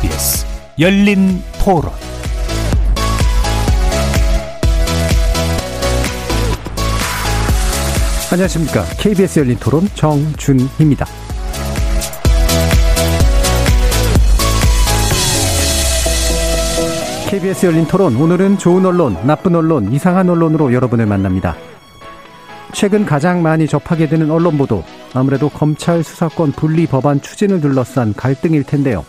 KBS 열린 토론 안녕하십니까. KBS 열린 토론 정준희입니다. KBS 열린 토론 오늘은 좋은 언론, 나쁜 언론, 이상한 언론으로 여러분을 만납니다. 최근 가장 많이 접하게 되는 언론 보도 아무래도 검찰 수사권 분리 법안 추진을 둘러싼 갈등일 텐데요.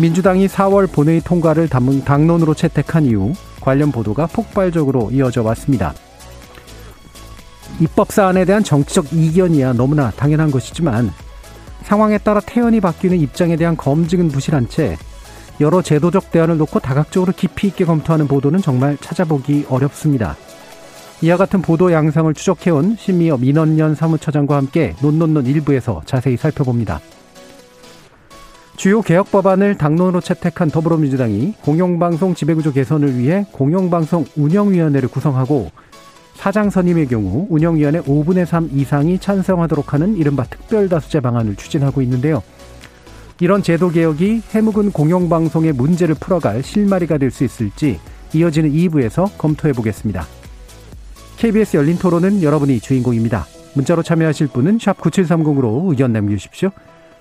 민주당이 4월 본회의 통과를 당론으로 채택한 이후 관련 보도가 폭발적으로 이어져 왔습니다. 입법 사안에 대한 정치적 이견이야 너무나 당연한 것이지만 상황에 따라 태연이 바뀌는 입장에 대한 검증은 부실한 채 여러 제도적 대안을 놓고 다각적으로 깊이 있게 검토하는 보도는 정말 찾아보기 어렵습니다. 이와 같은 보도 양상을 추적해온 신미업 민원연 사무처장과 함께 논논논 일부에서 자세히 살펴봅니다. 주요 개혁 법안을 당론으로 채택한 더불어민주당이 공영방송 지배구조 개선을 위해 공영방송 운영위원회를 구성하고 사장 선임의 경우 운영위원회 5분의 3 이상이 찬성하도록 하는 이른바 특별다수제 방안을 추진하고 있는데요. 이런 제도 개혁이 해묵은 공영방송의 문제를 풀어갈 실마리가 될 수 있을지 이어지는 2부에서 검토해 보겠습니다. KBS 열린 토론은 여러분이 주인공입니다. 문자로 참여하실 분은 9730으로 의견 남겨주십시오.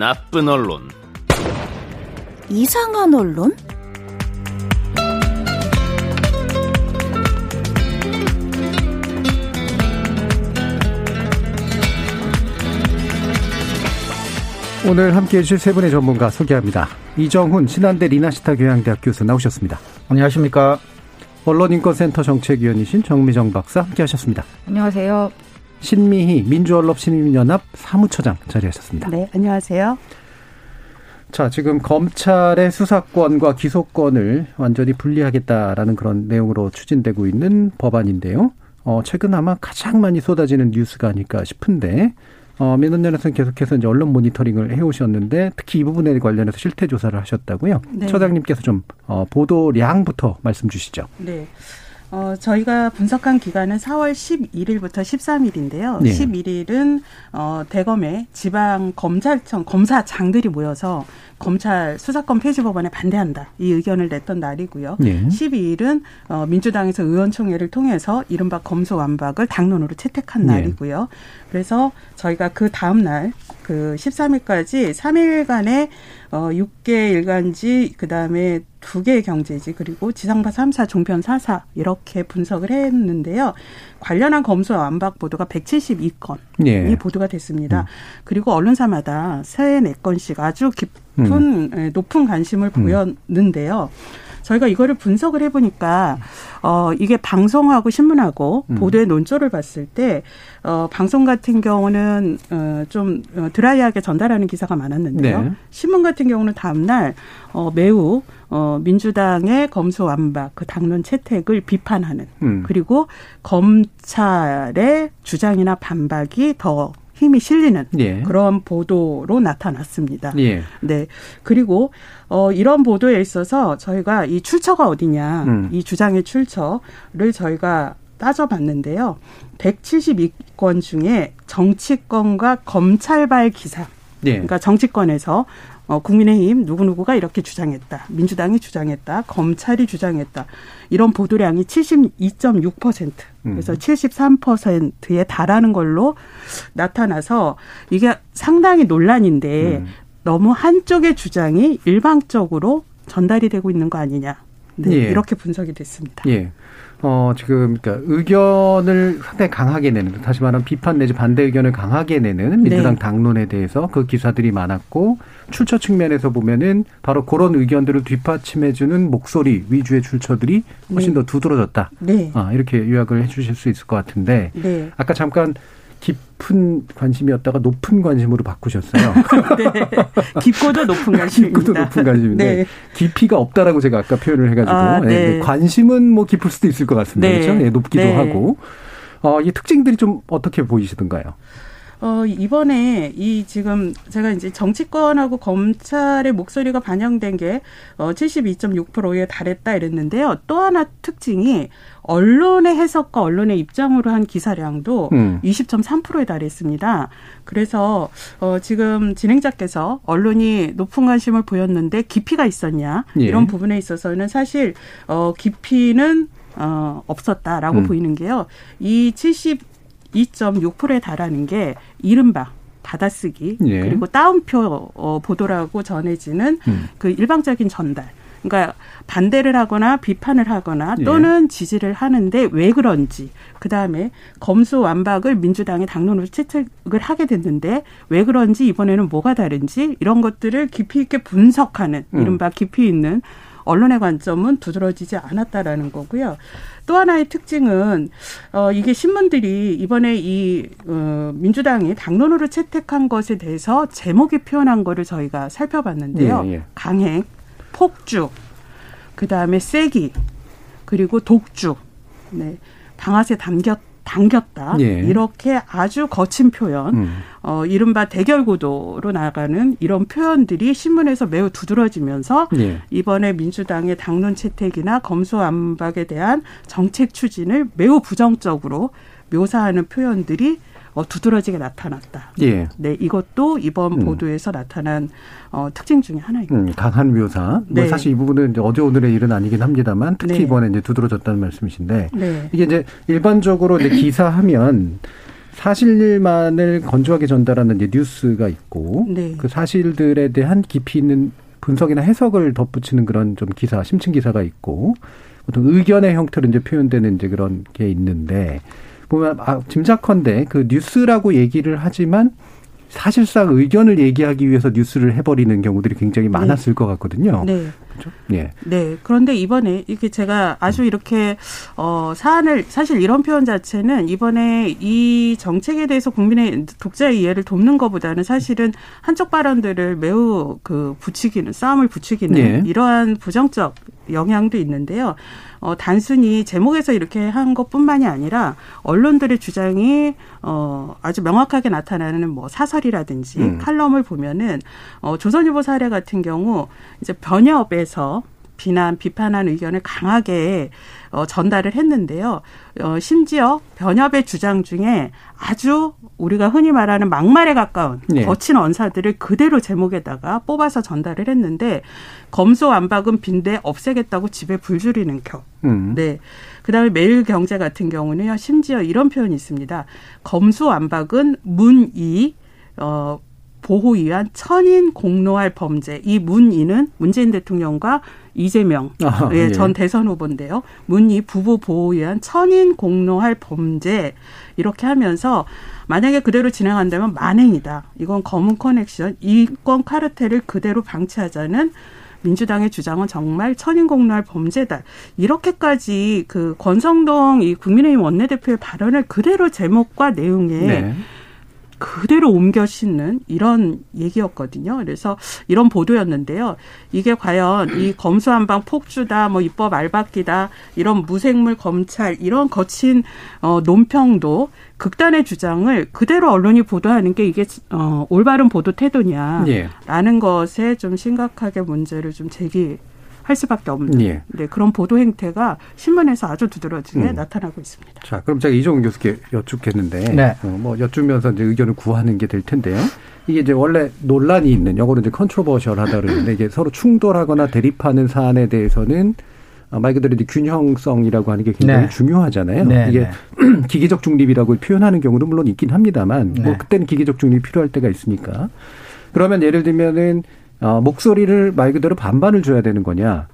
나쁜 언론, 이상한 언론? 오늘 함께해 주실 세 분의 전문가 소개합니다. 이정훈 신한대 리나시타 교양대학 교수 나오셨습니다. 안녕하십니까. 언론인권센터 정책위원이신 정미정 박사 함께하셨습니다. 안녕하세요. 신미희 민주언론 시민연합 사무처장 자리하셨습니다. 네, 안녕하세요. 자, 지금 검찰의 수사권과 기소권을 완전히 분리하겠다라는 그런 내용으로 추진되고 있는 법안인데요. 어, 최근 아마 가장 많이 쏟아지는 뉴스가 아닐까 싶은데, 어, 민원연에서는 계속해서 이제 언론 모니터링을 해오셨는데, 특히 이 부분에 관련해서 실태 조사를 하셨다고요. 네. 처장님께서 좀, 어, 보도량부터 말씀 주시죠. 네. 어, 저희가 분석한 기간은 4월 11일부터 13일인데요. 네. 11일은 어, 대검의 지방 검찰청 검사장들이 모여서 검찰 수사권 폐지 법안에 반대한다 이 의견을 냈던 날이고요. 네. 12일은 어, 민주당에서 의원총회를 통해서 이른바 검소 완박을 당론으로 채택한 네. 날이고요. 그래서 저희가 그 다음 날 그 13일까지 3일간의 어 6개 일간지 그 다음에 두 개의 경제지 그리고 지상파 3사 종편 4사 이렇게 분석을 했는데요. 관련한 검수 완박 보도가 172건이 예. 보도가 됐습니다. 음. 그리고 언론사마다 세네 건씩 아주 깊은 음. 예, 높은 관심을 음. 보였는데요. 저희가 이거를 분석을 해보니까 어 이게 방송하고 신문하고 음. 보도의 논조를 봤을 때 어, 방송 같은 경우는 어, 좀 어, 드라이하게 전달하는 기사가 많았는데요. 네. 신문 같은 경우는 다음날 어, 매우 어, 민주당의 검수완박 그 당론 채택을 비판하는 음. 그리고 검찰의 주장이나 반박이 더 힘이 실리는 예. 그런 보도로 나타났습니다. 예. 네. 그리고 어 이런 보도에 있어서 저희가 이 출처가 어디냐, 음. 이 주장의 출처를 저희가 따져봤는데요. 172건 중에 정치권과 검찰발 기사. 예. 그러니까 정치권에서 어, 국민의힘 누구누구가 이렇게 주장했다. 민주당이 주장했다. 검찰이 주장했다. 이런 보도량이 72.6%. 그래서 음. 73%에 달하는 걸로 나타나서 이게 상당히 논란인데 음. 너무 한쪽의 주장이 일방적으로 전달이 되고 있는 거 아니냐. 네, 예. 이렇게 분석이 됐습니다. 예. 어, 지금, 그러니까 의견을 상당히 강하게 내는, 다시 말하면 비판 내지 반대 의견을 강하게 내는 민주당 네. 당론에 대해서 그 기사들이 많았고, 출처 측면에서 보면은 바로 그런 의견들을 뒷받침해주는 목소리 위주의 출처들이 훨씬 네. 더 두드러졌다. 네. 아, 이렇게 요약을 해 주실 수 있을 것 같은데, 네. 아까 잠깐 깊은 관심이었다가 높은 관심으로 바꾸셨어요. 네. 깊고도 높은 관심입니다. 깊고도 높은 관심인데 네. 깊이가 없다라고 제가 아까 표현을 해가지고 아, 네. 네. 관심은 뭐 깊을 수도 있을 것 같습니다. 네. 그렇죠? 네, 높기도 네. 하고 어, 이 특징들이 좀 어떻게 보이시던가요? 어, 이번에 이 지금 제가 이제 정치권하고 검찰의 목소리가 반영된 게 어, 72.6%에 달했다 이랬는데요. 또 하나 특징이 언론의 해석과 언론의 입장으로 한 기사량도 음. 20.3%에 달했습니다. 그래서 어 지금 진행자께서 언론이 높은 관심을 보였는데 깊이가 있었냐 예. 이런 부분에 있어서는 사실 어 깊이는 어 없었다라고 음. 보이는 게요. 이 2.6%에 달하는 게 이른바 받아쓰기 예. 그리고 따옴표 어, 보도라고 전해지는 음. 그 일방적인 전달. 그러니까 반대를 하거나 비판을 하거나 예. 또는 예. 지지를 하는데 왜 그런지 그다음에 검수 완박을 민주당의 당론으로 채택을 하게 됐는데 왜 그런지 이번에는 뭐가 다른지 이런 것들을 깊이 있게 분석하는 음. 이른바 깊이 있는 언론의 관점은 두드러지지 않았다라는 거고요. 또 하나의 특징은 어 이게 신문들이 이번에 이 어, 민주당이 당론으로 채택한 것에 대해서 제목에 표현한 거를 저희가 살펴봤는데요. 예, 예. 강행, 폭주, 그 다음에 세기, 그리고 독주, 네, 방아쇠 담겼 당겼다. 예. 이렇게 아주 거친 표현, 음. 어, 이른바 대결 구도로 나가는 이런 표현들이 신문에서 매우 두드러지면서 예. 이번에 민주당의 당론 채택이나 검수 안박에 대한 정책 추진을 매우 부정적으로 묘사하는 표현들이 어, 두드러지게 나타났다. 예. 네, 이것도 이번 음. 보도에서 나타난 어, 특징 중의 하나입니다. 음, 강한 묘사. 뭐 네. 뭐 사실 이 부분은 이제 어제 오늘의 일은 아니긴 합니다만 특히 네. 이번에 이제 두드러졌다는 말씀이신데 네. 이게 이제 일반적으로 이제 기사하면 사실만을 건조하게 전달하는 이제 뉴스가 있고 네. 그 사실들에 대한 깊이 있는 분석이나 해석을 덧붙이는 그런 좀 기사, 심층 기사가 있고 보통 의견의 형태로 이제 표현되는 이제 그런 게 있는데 보면 아, 짐작컨대 그 뉴스라고 얘기를 하지만 사실상 의견을 얘기하기 위해서 뉴스를 해버리는 경우들이 굉장히 네. 많았을 네. 것 같거든요. 네. 그렇죠? 예. 네. 그런데 이번에 이렇게 제가 아주 이렇게 어 사안을 사실 이런 표현 자체는 이번에 이 정책에 대해서 국민의 독자의 이해를 돕는 것보다는 사실은 한쪽 발언들을 매우 그 부추기는 싸움을 부추기는 예. 이러한 부정적 영향도 있는데요. 어, 단순히 제목에서 이렇게 한 것뿐만이 아니라 언론들의 주장이 어, 아주 명확하게 나타나는 뭐 사설이라든지 음. 칼럼을 보면은 어, 조선일보 사례 같은 경우 이제 변협에서 비난, 비판한 의견을 강하게 어, 전달을 했는데요. 어, 심지어 변협의 주장 중에 아주 우리가 흔히 말하는 막말에 가까운 네. 거친 언사들을 그대로 제목에다가 뽑아서 전달을 했는데 검소 안박은 빈대 없애겠다고 집에 불 줄이는 격. 음. 네. 그다음에 매일경제 같은 경우는요. 심지어 이런 표현이 있습니다. 검소 안박은 문이 어 보호 위한 천인 공로할 범죄. 이 문이는 문재인 대통령과 이재명 아, 예, 예. 전 대선 후보인데요. 문희 부부 보호 위한 천인 공로할 범죄 이렇게 하면서 만약에 그대로 진행한다면 만행이다. 이건 검은 커넥션, 이권 카르텔을 그대로 방치하자는 민주당의 주장은 정말 천인공로할 범죄다. 이렇게까지 그 권성동 이 국민의힘 원내대표의 발언을 그대로 제목과 내용에 네. 그대로 옮겨 싣는 이런 얘기였거든요. 그래서 이런 보도였는데요. 이게 과연 이 검수한방 폭주다, 뭐 입법 알박기다, 이런 무생물 검찰 이런 거친 어 논평도 극단의 주장을 그대로 언론이 보도하는 게 이게 어 올바른 보도 태도냐라는 예. 것에 좀 심각하게 문제를 좀 제기 할 수밖에 없는 예. 네, 그런 보도 행태가 신문에서 아주 두드러지게 음. 나타나고 있습니다. 자, 그럼 제가 이종훈 교수께 여쭙겠는데 네. 어, 뭐 여쭈면서 이제 의견을 구하는 게 될 텐데요. 이게 이제 원래 논란이 있는 영어로 이제 컨트로버셜하다 그러는데 이게 서로 충돌하거나 대립하는 사안에 대해서는 어, 말 그대로 이제 균형성이라고 하는 게 굉장히 네. 중요하잖아요. 네, 이게 네. 기계적 중립이라고 표현하는 경우도 물론 있긴 합니다만 뭐 네. 그때는 기계적 중립이 필요할 때가 있으니까 그러면 예를 들면은 어, 목소리를 말 그대로 반반을 줘야 되는 거냐?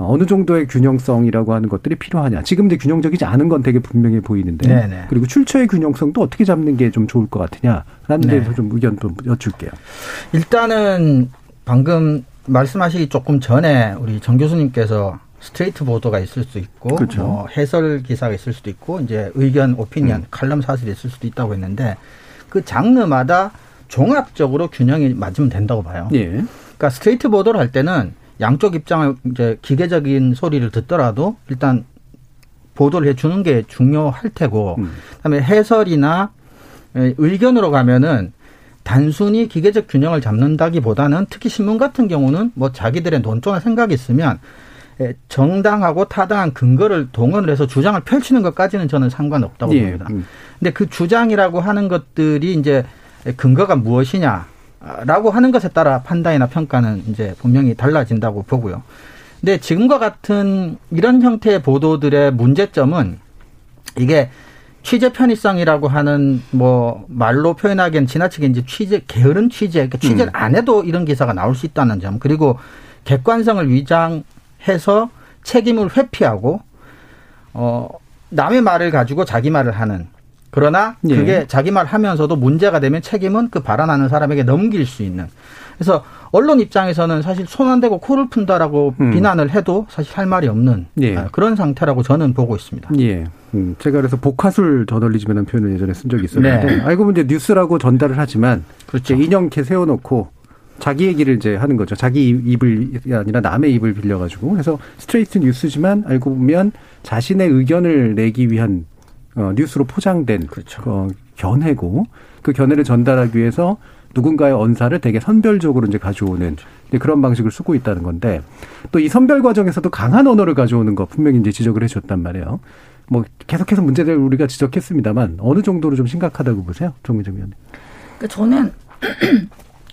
어느 정도의 균형성이라고 하는 것들이 필요하냐. 지금 도 균형적이지 않은 건 되게 분명해 보이는데. 네네. 그리고 출처의 균형성도 어떻게 잡는 게 좀 좋을 것 같으냐라는 네. 데서 좀 의견 좀 여쭐게요. 일단은 방금 말씀하시기 조금 전에 우리 정 교수님께서 스트레이트 보도가 있을 수 있고 그렇죠. 뭐 해설 기사가 있을 수도 있고 이제 의견 오피니언 음. 칼럼 사설이 있을 수도 있다고 했는데 그 장르마다 종합적으로 균형이 맞으면 된다고 봐요. 예. 그러니까 스트레이트 보도를 할 때는 양쪽 입장을 이제 기계적인 소리를 듣더라도 일단 보도를 해주는 게 중요할 테고 음. 그다음에 해설이나 의견으로 가면은 단순히 기계적 균형을 잡는다기보다는 특히 신문 같은 경우는 뭐 자기들의 논조나 생각이 있으면 정당하고 타당한 근거를 동원을 해서 주장을 펼치는 것까지는 저는 상관없다고 예. 봅니다. 음. 근데 그 주장이라고 하는 것들이 이제 근거가 무엇이냐 라고 하는 것에 따라 판단이나 평가는 이제 분명히 달라진다고 보고요. 근데 지금과 같은 이런 형태의 보도들의 문제점은 이게 취재 편의성이라고 하는 뭐 말로 표현하기엔 지나치게 이제 취재 게으른 취재 그러니까 취재를 음. 안 해도 이런 기사가 나올 수 있다는 점 그리고 객관성을 위장해서 책임을 회피하고 어 남의 말을 가지고 자기 말을 하는 그러나 예. 그게 예. 자기 말 하면서도 문제가 되면 책임은 그 발언하는 사람에게 넘길 수 있는. 그래서 언론 입장에서는 사실 손 안 대고 코를 푼다라고 음. 비난을 해도 사실 할 말이 없는 예. 아, 그런 상태라고 저는 보고 있습니다. 예. 음, 제가 그래서 복화술 저널리즘이라는 표현을 예전에 쓴 적이 있었는데 네. 알고 보면 이제 뉴스라고 전달을 하지만 그렇죠. 인형 이렇게 세워놓고 자기 얘기를 이제 하는 거죠. 자기 입을 아니라 남의 입을 빌려가지고 그래서 스트레이트 뉴스지만 알고 보면 자신의 의견을 내기 위한 어, 뉴스로 포장된 그렇죠. 어, 견해고 그 견해를 전달하기 위해서 누군가의 언사를 되게 선별적으로 이제 가져오는 이제 그런 방식을 쓰고 있다는 건데 또 이 선별 과정에서도 강한 언어를 가져오는 거 분명히 이제 지적을 해줬단 말이에요. 뭐 계속해서 문제들을 우리가 지적했습니다만 어느 정도로 좀 심각하다고 보세요, 정미정 위원님? 그러니까 저는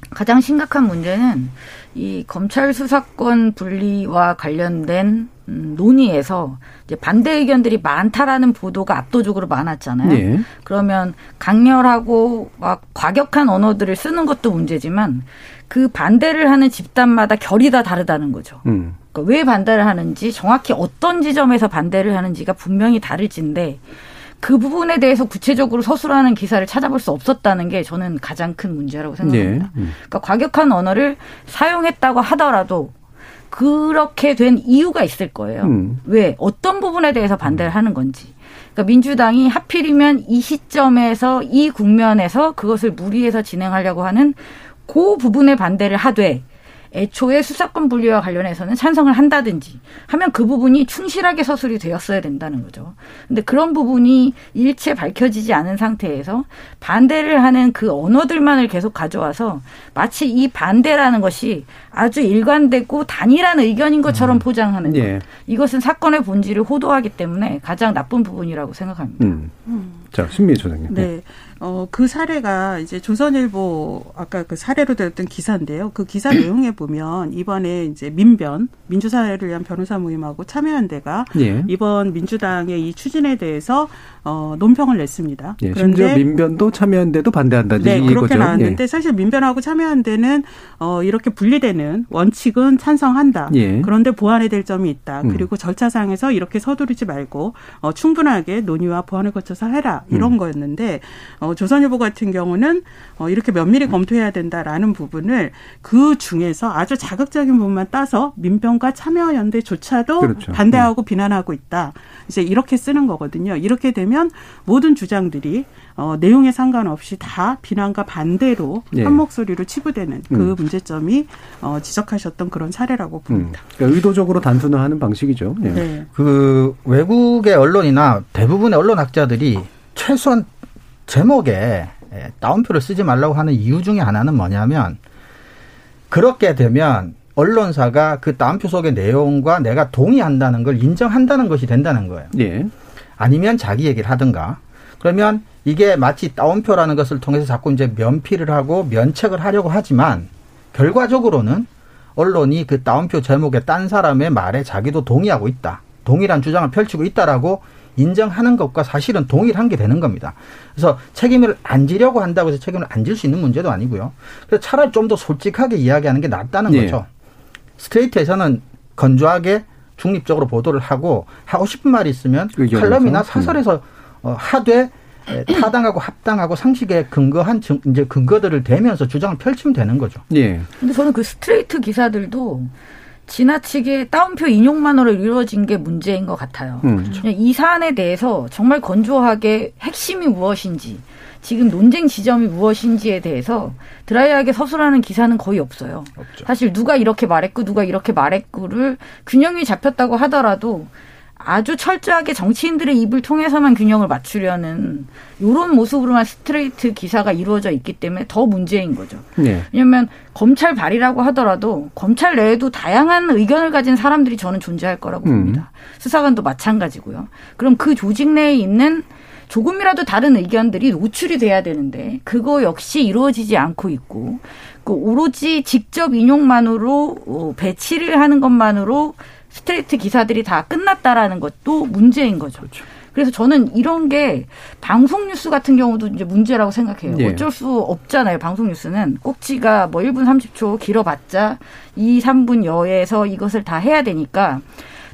가장 심각한 문제는 이 검찰 수사권 분리와 관련된 음, 논의에서 이제 반대 의견들이 많다라는 보도가 압도적으로 많았잖아요. 네. 그러면 강렬하고 막 과격한 언어들을 쓰는 것도 문제지만 그 반대를 하는 집단마다 결이 다 다르다는 거죠. 음. 그러니까 왜 반대를 하는지 정확히 어떤 지점에서 반대를 하는지가 분명히 다를진데 그 부분에 대해서 구체적으로 서술하는 기사를 찾아볼 수 없었다는 게 저는 가장 큰 문제라고 생각합니다. 네. 음. 그러니까 과격한 언어를 사용했다고 하더라도 그렇게 된 이유가 있을 거예요. 음. 왜 어떤 부분에 대해서 반대를 하는 건지. 그러니까 민주당이 하필이면 이 시점에서 이 국면에서 그것을 무리해서 진행하려고 하는 그 부분에 반대를 하되 애초에 수사권 분리와 관련해서는 찬성을 한다든지 하면 그 부분이 충실하게 서술이 되었어야 된다는 거죠. 근데 그런 부분이 일체 밝혀지지 않은 상태에서 반대를 하는 그 언어들만을 계속 가져와서 마치 이 반대라는 것이 아주 일관되고 단일한 의견인 것처럼 음. 포장하는 것. 예. 이것은 사건의 본질을 호도하기 때문에 가장 나쁜 부분이라고 생각합니다. 음. 음. 자, 신미애 소장님. 네. 어, 그 사례가 이제 조선일보 아까 그 사례로 들었던 기사인데요. 그 기사 내용에 보면 이번에 이제 민변, 민주사회를 위한 변호사 모임하고 참여연대가 예. 이번 민주당의 이 추진에 대해서 어, 논평을 냈습니다. 예. 그런데 민변도 참여연대도 반대한다. 네, 그렇게 거죠. 나왔는데 예. 사실 민변하고 참여연대는 어, 이렇게 분리되는 원칙은 찬성한다. 예. 그런데 보완해야 될 점이 있다. 음. 그리고 절차상에서 이렇게 서두르지 말고 어, 충분하게 논의와 보완을 거쳐서 해라. 이런 음. 거였는데 어, 조선일보 같은 경우는 어, 이렇게 면밀히 검토해야 된다라는 부분을 그 중에서 아주 자극적인 부분만 따서 민변과 참여연대조차도 그렇죠. 반대하고 음. 비난하고 있다. 이제 이렇게 쓰는 거거든요. 이렇게 되면 모든 주장들이 어, 내용에 상관없이 다 비난과 반대로 예. 한 목소리로 치부되는 그 음. 문제점이 어, 지적하셨던 그런 사례라고 봅니다. 음. 그러니까 의도적으로 단순화하는 방식이죠. 예. 네. 그 외국의 언론이나 대부분의 언론 학자들이 최소한 제목에 따옴표를 쓰지 말라고 하는 이유 중에 하나는 뭐냐면 그렇게 되면 언론사가 그 따옴표 속의 내용과 내가 동의한다는 걸 인정한다는 것이 된다는 거예요. 예. 아니면 자기 얘기를 하든가. 그러면 이게 마치 따옴표라는 것을 통해서 자꾸 이제 면피를 하고 면책을 하려고 하지만 결과적으로는 언론이 그 따옴표 제목에 딴 사람의 말에 자기도 동의하고 있다. 동일한 주장을 펼치고 있다라고 인정하는 것과 사실은 동일한 게 되는 겁니다. 그래서 책임을 안 지려고 한다고 해서 책임을 안 질 수 있는 문제도 아니고요. 그래서 차라리 좀 더 솔직하게 이야기하는 게 낫다는 예. 거죠. 스트레이트에서는 건조하게 중립적으로 보도를 하고 하고 싶은 말이 있으면 칼럼이나 사설에서 어, 하되 타당하고 합당하고 상식에 근거한 이제 근거들을 대면서 주장을 펼치면 되는 거죠. 예. 근데 저는 그 스트레이트 기사들도 지나치게 따옴표 인용만으로 이루어진 게 문제인 것 같아요. 음. 이 사안에 대해서 정말 건조하게 핵심이 무엇인지 지금 논쟁 지점이 무엇인지에 대해서 드라이하게 서술하는 기사는 거의 없어요. 없죠. 사실 누가 이렇게 말했고 누가 이렇게 말했고를 균형이 잡혔다고 하더라도 아주 철저하게 정치인들의 입을 통해서만 균형을 맞추려는 이런 모습으로만 스트레이트 기사가 이루어져 있기 때문에 더 문제인 거죠. 네. 왜냐하면 검찰 발이라고 하더라도 검찰 내에도 다양한 의견을 가진 사람들이 저는 존재할 거라고 음. 봅니다. 수사관도 마찬가지고요. 그럼 그 조직 내에 있는 조금이라도 다른 의견들이 노출이 돼야 되는데 그거 역시 이루어지지 않고 있고 그 오로지 직접 인용만으로 어, 배치를 하는 것만으로 스트레이트 기사들이 다 끝났다라는 것도 문제인 거죠. 그렇죠. 그래서 저는 이런 게 방송 뉴스 같은 경우도 이제 문제라고 생각해요. 예. 어쩔 수 없잖아요. 방송 뉴스는 꼭지가 뭐 1분 30초 길어봤자 2, 3분 여에서 이것을 다 해야 되니까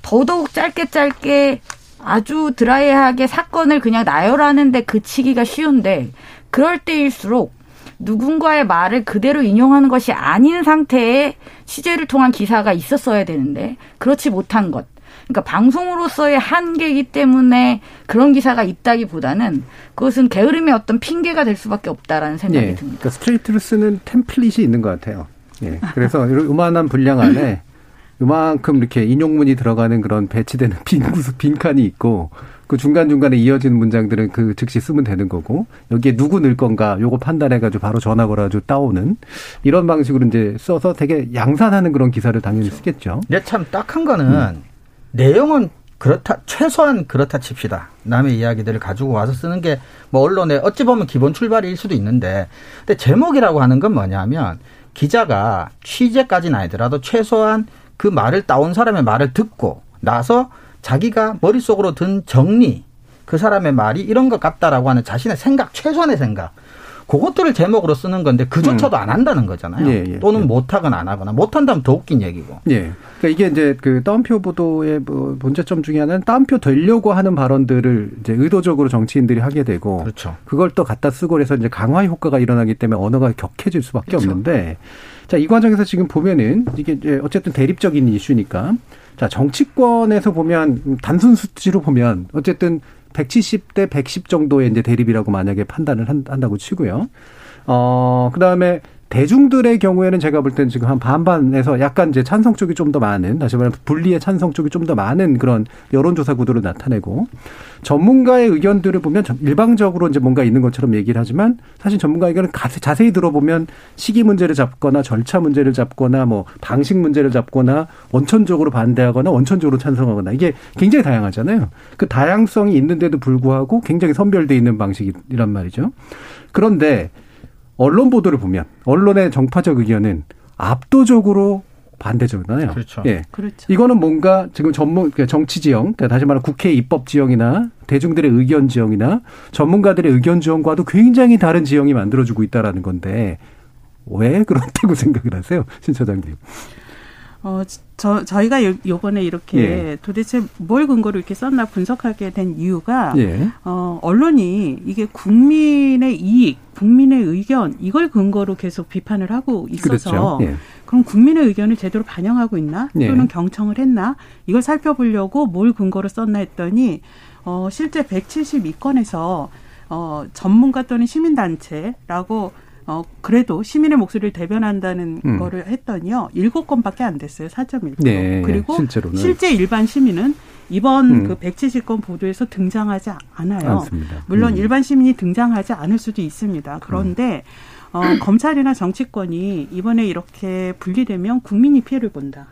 더더욱 짧게 짧게 아주 드라이하게 사건을 그냥 나열하는데 그치기가 쉬운데 그럴 때일수록 누군가의 말을 그대로 인용하는 것이 아닌 상태의 취재를 통한 기사가 있었어야 되는데 그렇지 못한 것. 그러니까 방송으로서의 한계이기 때문에 그런 기사가 있다기보다는 그것은 게으름의 어떤 핑계가 될 수밖에 없다라는 생각이 예, 듭니다. 그러니까 스트레이트를 쓰는 템플릿이 있는 것 같아요. 예. 그래서 이만한 분량 안에 요만큼 이렇게 인용문이 들어가는 그런 배치되는 빈 구수 빈칸이 있고 그 중간중간에 이어지는 문장들은 그 즉시 쓰면 되는 거고 여기에 누구 넣을 건가 요거 판단해 가지고 바로 전화 걸어 가지고 따오는 이런 방식으로 이제 써서 되게 양산하는 그런 기사를 당연히 그렇죠. 쓰겠죠. 네, 참 딱한 거는 음. 내용은 그렇다 최소한 그렇다 칩시다. 남의 이야기들을 가지고 와서 쓰는 게 뭐 언론의 어찌 보면 기본 출발일 수도 있는데 근데 제목이라고 하는 건 뭐냐면 기자가 취재까지는 아니더라도 최소한 그 말을 따온 사람의 말을 듣고 나서 자기가 머릿속으로 든 정리, 그 사람의 말이 이런 것 같다라고 하는 자신의 생각, 최소한의 생각. 그것들을 제목으로 쓰는 건데 그조차도 음. 안 한다는 거잖아요. 예, 예, 또는 예. 못하거나 안 하거나 못한다면 더 웃긴 얘기고. 예. 그러니까 이게 이제 그 따옴표 보도의 뭐 문제점 중에 하나는 따옴표 되려고 하는 발언들을 이제 의도적으로 정치인들이 하게 되고 그렇죠. 그걸 또 갖다 쓰고 그래서 이제 강화 효과가 일어나기 때문에 언어가 격해질 수밖에 그렇죠. 없는데 자, 이 과정에서 지금 보면은 이게 이제 어쨌든 대립적인 이슈니까 자, 정치권에서 보면 단순 수치로 보면 어쨌든 170대 110 정도의 이제 대립이라고 만약에 판단을 한 다고 치고요. 어, 그 다음에 대중들의 경우에는 제가 볼 때는 지금 한 반반에서 약간 이제 찬성 쪽이 좀 더 많은 다시 말하면 분리의 찬성 쪽이 좀 더 많은 그런 여론조사 구도를 나타내고 전문가의 의견들을 보면 일방적으로 이제 뭔가 있는 것처럼 얘기를 하지만 사실 전문가 의견은 자세히 들어보면 시기 문제를 잡거나 절차 문제를 잡거나 뭐 방식 문제를 잡거나 원천적으로 반대하거나 원천적으로 찬성하거나 이게 굉장히 다양하잖아요. 그 다양성이 있는데도 불구하고 굉장히 선별돼 있는 방식이란 말이죠. 그런데 언론 보도를 보면 언론의 정파적 의견은 압도적으로 반대적이잖아요. 그렇죠. 예. 그렇죠. 이거는 뭔가 지금 전문 그러니까 정치 지형, 그러니까 다시 말하면 국회 입법 지형이나 대중들의 의견 지형이나 전문가들의 의견 지형과도 굉장히 다른 지형이 만들어지고 있다라는 건데 왜 그렇다고 생각을 하세요, 신 차장님? 어, 저, 저희가 요, 요번에 이렇게 예. 도대체 뭘 근거로 이렇게 썼나 분석하게 된 이유가, 예. 어, 언론이 이게 국민의 이익, 국민의 의견, 이걸 근거로 계속 비판을 하고 있어서, 그렇죠. 예. 그럼 국민의 의견을 제대로 반영하고 있나? 예. 또는 경청을 했나? 이걸 살펴보려고 뭘 근거로 썼나 했더니, 어, 실제 172건에서, 어, 전문가 또는 시민단체라고 어, 그래도 시민의 목소리를 대변한다는 음. 거를 했더니요. 일곱 건밖에 안 됐어요. 4.1%. 네, 그리고 실제로는. 실제 일반 시민은 이번 음. 그 170건 보도에서 등장하지 않아요. 않습니다. 물론 음. 일반 시민이 등장하지 않을 수도 있습니다. 그런데 어, 검찰이나 정치권이 이번에 이렇게 분리되면 국민이 피해를 본다.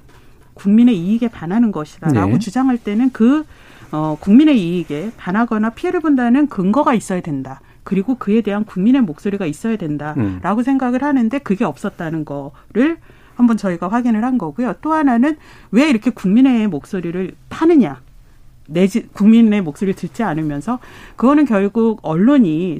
국민의 이익에 반하는 것이다라고 네. 주장할 때는 그 어, 국민의 이익에 반하거나 피해를 본다는 근거가 있어야 된다. 그리고 그에 대한 국민의 목소리가 있어야 된다라고 음. 생각을 하는데 그게 없었다는 거를 한번 저희가 확인을 한 거고요. 또 하나는 왜 이렇게 국민의 목소리를 타느냐. 내지 국민의 목소리를 듣지 않으면서 그거는 결국 언론이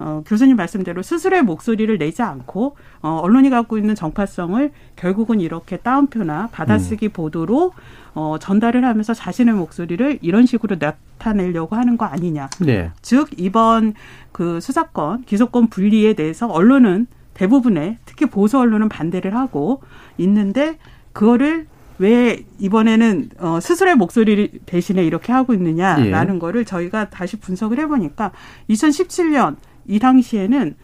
어, 교수님 말씀대로 스스로의 목소리를 내지 않고 어, 언론이 갖고 있는 정파성을 결국은 이렇게 따옴표나 받아쓰기 음. 보도로 어, 전달을 하면서 자신의 목소리를 이런 식으로 나타내려고 하는 거 아니냐. 네. 즉 이번 그 수사권 기소권 분리에 대해서 언론은 대부분의 특히 보수 언론은 반대를 하고 있는데 그거를 왜 이번에는 어, 스스로의 목소리 대신에 이렇게 하고 있느냐라는 예. 거를 저희가 다시 분석을 해보니까 2017년 이 당시에는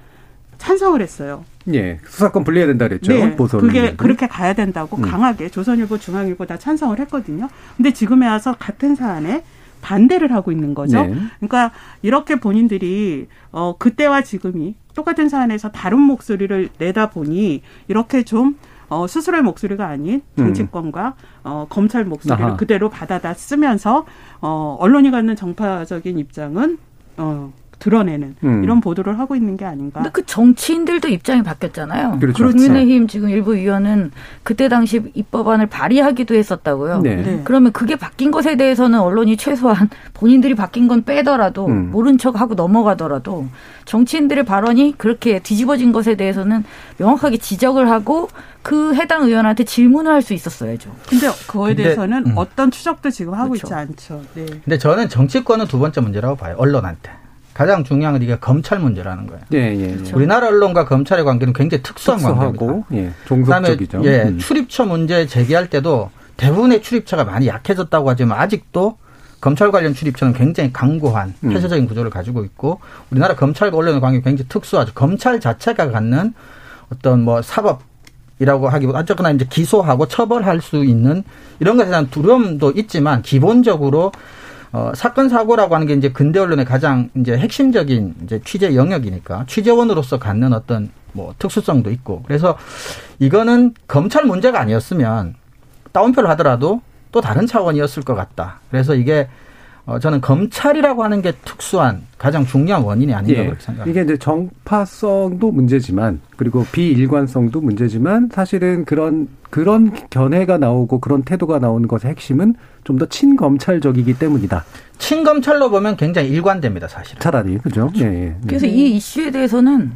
찬성을 했어요. 예, 수사권 분리해야 된다 그랬죠. 네, 그게 그렇게 가야 된다고 음. 강하게 조선일보, 중앙일보 다 찬성을 했거든요. 근데 지금에 와서 같은 사안에 반대를 하고 있는 거죠. 네. 그러니까 이렇게 본인들이 어 그때와 지금이 똑같은 사안에서 다른 목소리를 내다 보니 이렇게 좀 어, 스스로의 목소리가 아닌 음. 정치권과 음. 어, 검찰 목소리를 아하. 그대로 받아다 쓰면서 어, 언론이 갖는 정파적인 입장은 어, 드러내는 음. 이런 보도를 하고 있는 게 아닌가. 근데 그 정치인들도 입장이 바뀌었잖아요. 그렇죠. 국민의힘 지금 일부 의원은 그때 당시 입법안을 발의하기도 했었다고요. 네. 네. 그러면 그게 바뀐 것에 대해서는 언론이 최소한 본인들이 바뀐 건 빼더라도 음. 모른 척하고 넘어가더라도 정치인들의 발언이 그렇게 뒤집어진 것에 대해서는 명확하게 지적을 하고 그 해당 의원한테 질문을 할 수 있었어야죠. 근데 그거에 근데, 대해서는 음. 어떤 추적도 지금 하고 그렇죠. 있지 않죠. 네. 근데 저는 정치권은 두 번째 문제라고 봐요. 언론한테. 가장 중요한 건 이게 검찰 문제라는 거예요. 예, 예, 예. 그렇죠. 우리나라 언론과 검찰의 관계는 굉장히 특수한 관계입니다. 예, 종속적이죠. 예, 음. 출입처 문제 제기할 때도 대부분의 출입처가 많이 약해졌다고 하지만 아직도 검찰 관련 출입처는 굉장히 강고한 음. 폐쇄적인 구조를 가지고 있고 우리나라 검찰과 언론의 관계 굉장히 특수하죠. 검찰 자체가 갖는 어떤 뭐 사법 이라고 하기보다 어쨌거나 이제 기소하고 처벌할 수 있는 이런 것에 대한 두려움도 있지만 기본적으로 어, 사건 사고라고 하는 게 이제 근대 언론의 가장 이제 핵심적인 이제 취재 영역이니까 취재원으로서 갖는 어떤 뭐 특수성도 있고 그래서 이거는 검찰 문제가 아니었으면 다운표를 하더라도 또 다른 차원이었을 것 같다. 그래서 이게 어, 저는 검찰이라고 하는 게 특수한 가장 중요한 원인이 아닌가 예. 그렇게 생각합니다. 이게 이제 정파성도 문제지만 그리고 비일관성도 문제지만 사실은 그런 그런 견해가 나오고 그런 태도가 나오는 것의 핵심은 좀 더 친검찰적이기 때문이다. 친검찰로 보면 굉장히 일관됩니다, 사실. 차라리 그죠. 그렇죠. 예, 예. 그래서 이 이슈에 대해서는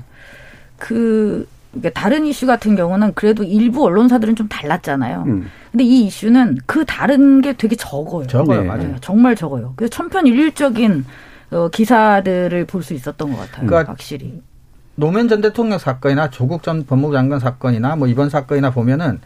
그 다른 이슈 같은 경우는 그래도 일부 언론사들은 좀 달랐잖아요. 음. 근데 이 이슈는 그 다른 게 되게 적어요. 적어요, 네. 맞아요. 네, 정말 적어요. 그래서 천편일률적인 어, 기사들을 볼 수 있었던 것 같아요. 그러니까 확실히. 노무현 전 대통령 사건이나 조국 전 법무부 장관 사건이나 뭐 이번 사건이나 보면은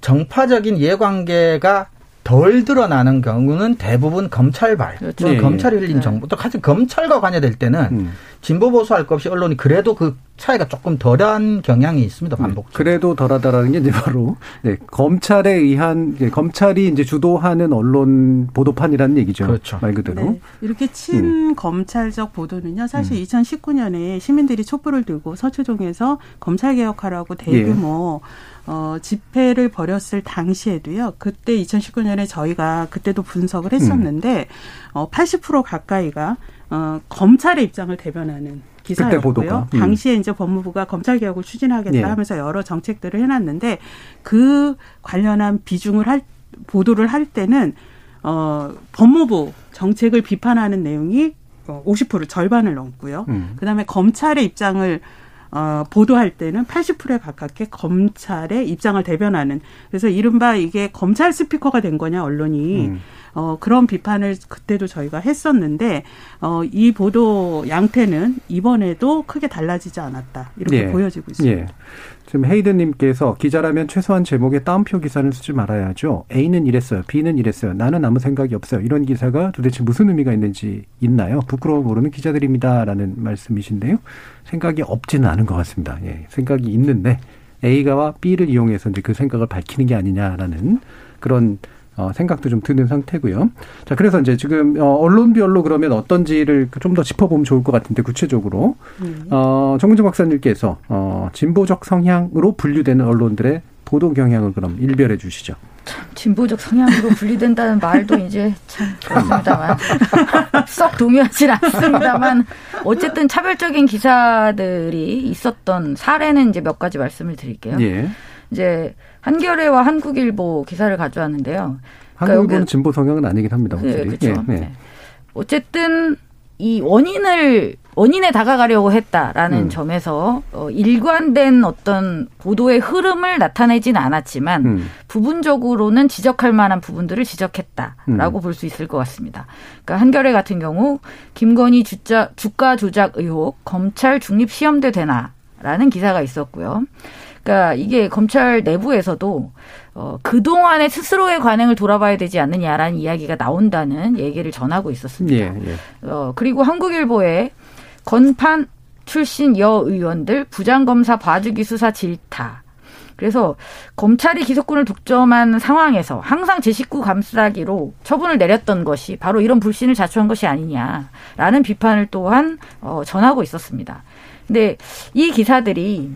정파적인 이해관계가 덜 드러나는 경우는 대부분 검찰발, 그렇죠. 네. 검찰이 흘린 네. 정보. 또 같은 검찰과 관여될 때는 음. 진보 보수 할 것 없이 언론이 그래도 그 차이가 조금 덜한 경향이 있습니다. 네. 반복. 그래도 덜하다라는 게 이제 바로 네, 검찰에 의한 네, 검찰이 이제 주도하는 언론 보도판이라는 얘기죠. 그렇죠. 말 그대로. 네. 이렇게 친 검찰적 음. 보도는요. 사실 음. 2019년에 시민들이 촛불을 들고 서초동에서 검찰 개혁하라고 대규모 예. 어, 집회를 벌였을 당시에도요. 그때 2019년에 저희가 그때도 분석을 했었는데 음. 어, 80% 가까이가 어, 검찰의 입장을 대변하는 기사였고요. 음. 당시에 이제 법무부가 검찰 개혁을 추진하겠다 예. 하면서 여러 정책들을 해놨는데 그 관련한 비중을 할 보도를 할 때는 어, 법무부 정책을 비판하는 내용이 50% 어, 절반을 넘고요. 음. 그다음에 검찰의 입장을 어, 보도할 때는 80%에 가깝게 검찰의 입장을 대변하는 그래서 이른바 이게 검찰 스피커가 된 거냐 언론이 음. 어, 그런 비판을 그때도 저희가 했었는데 어, 이 보도 양태는 이번에도 크게 달라지지 않았다 이렇게 예. 보여지고 있습니다. 예. 지금 헤이든님께서 기자라면 최소한 제목에 따옴표 기사를 쓰지 말아야죠. A는 이랬어요. B는 이랬어요. 나는 아무 생각이 없어요. 이런 기사가 도대체 무슨 의미가 있는지 있나요? 부끄러워 모르는 기자들입니다라는 말씀이신데요. 생각이 없지는 않은 것 같습니다. 예, 생각이 있는데 A가와 B를 이용해서 이제 그 생각을 밝히는 게 아니냐라는 그런 어, 생각도 좀 드는 상태고요. 자, 그래서 이제 지금 어, 언론별로 그러면 어떤지를 좀 더 짚어보면 좋을 것 같은데 구체적으로 음. 어, 정문정 박사님께서 어, 진보적 성향으로 분류되는 언론들의 보도 경향을 그럼 일별해 주시죠. 참 진보적 성향으로 분리된다는 말도 이제 참 그렇습니다만 썩 동의하진 않습니다만 어쨌든 차별적인 기사들이 있었던 사례는 이제 몇 가지 말씀을 드릴게요. 예. 이제 한겨레와 한국일보 기사를 가져왔는데요. 그러니까 한국일보는 진보 성향은 아니긴 합니다. 네, 그렇죠. 예, 네. 어쨌든 이 원인을 원인에 다가가려고 했다라는 음. 점에서 어, 일관된 어떤 보도의 흐름을 나타내지는 않았지만 음. 부분적으로는 지적할 만한 부분들을 지적했다라고 음. 볼수 있을 것 같습니다. 그러니까 한겨레 같은 경우 김건희 주자, 주가 조작 의혹 검찰 중립 시험대 되나 라는 기사가 있었고요. 그러니까 이게 검찰 내부에서도 어, 그동안의 스스로의 관행을 돌아봐야 되지 않느냐라는 이야기가 나온다는 얘기를 전하고 있었습니다. 예, 예. 어, 그리고 한국일보에 건판 출신 여 의원들 부장검사 봐주기 수사 질타. 그래서 검찰이 기소권을 독점한 상황에서 항상 제 식구 감싸기로 처분을 내렸던 것이 바로 이런 불신을 자초한 것이 아니냐라는 비판을 또한 어, 전하고 있었습니다. 근데 이 기사들이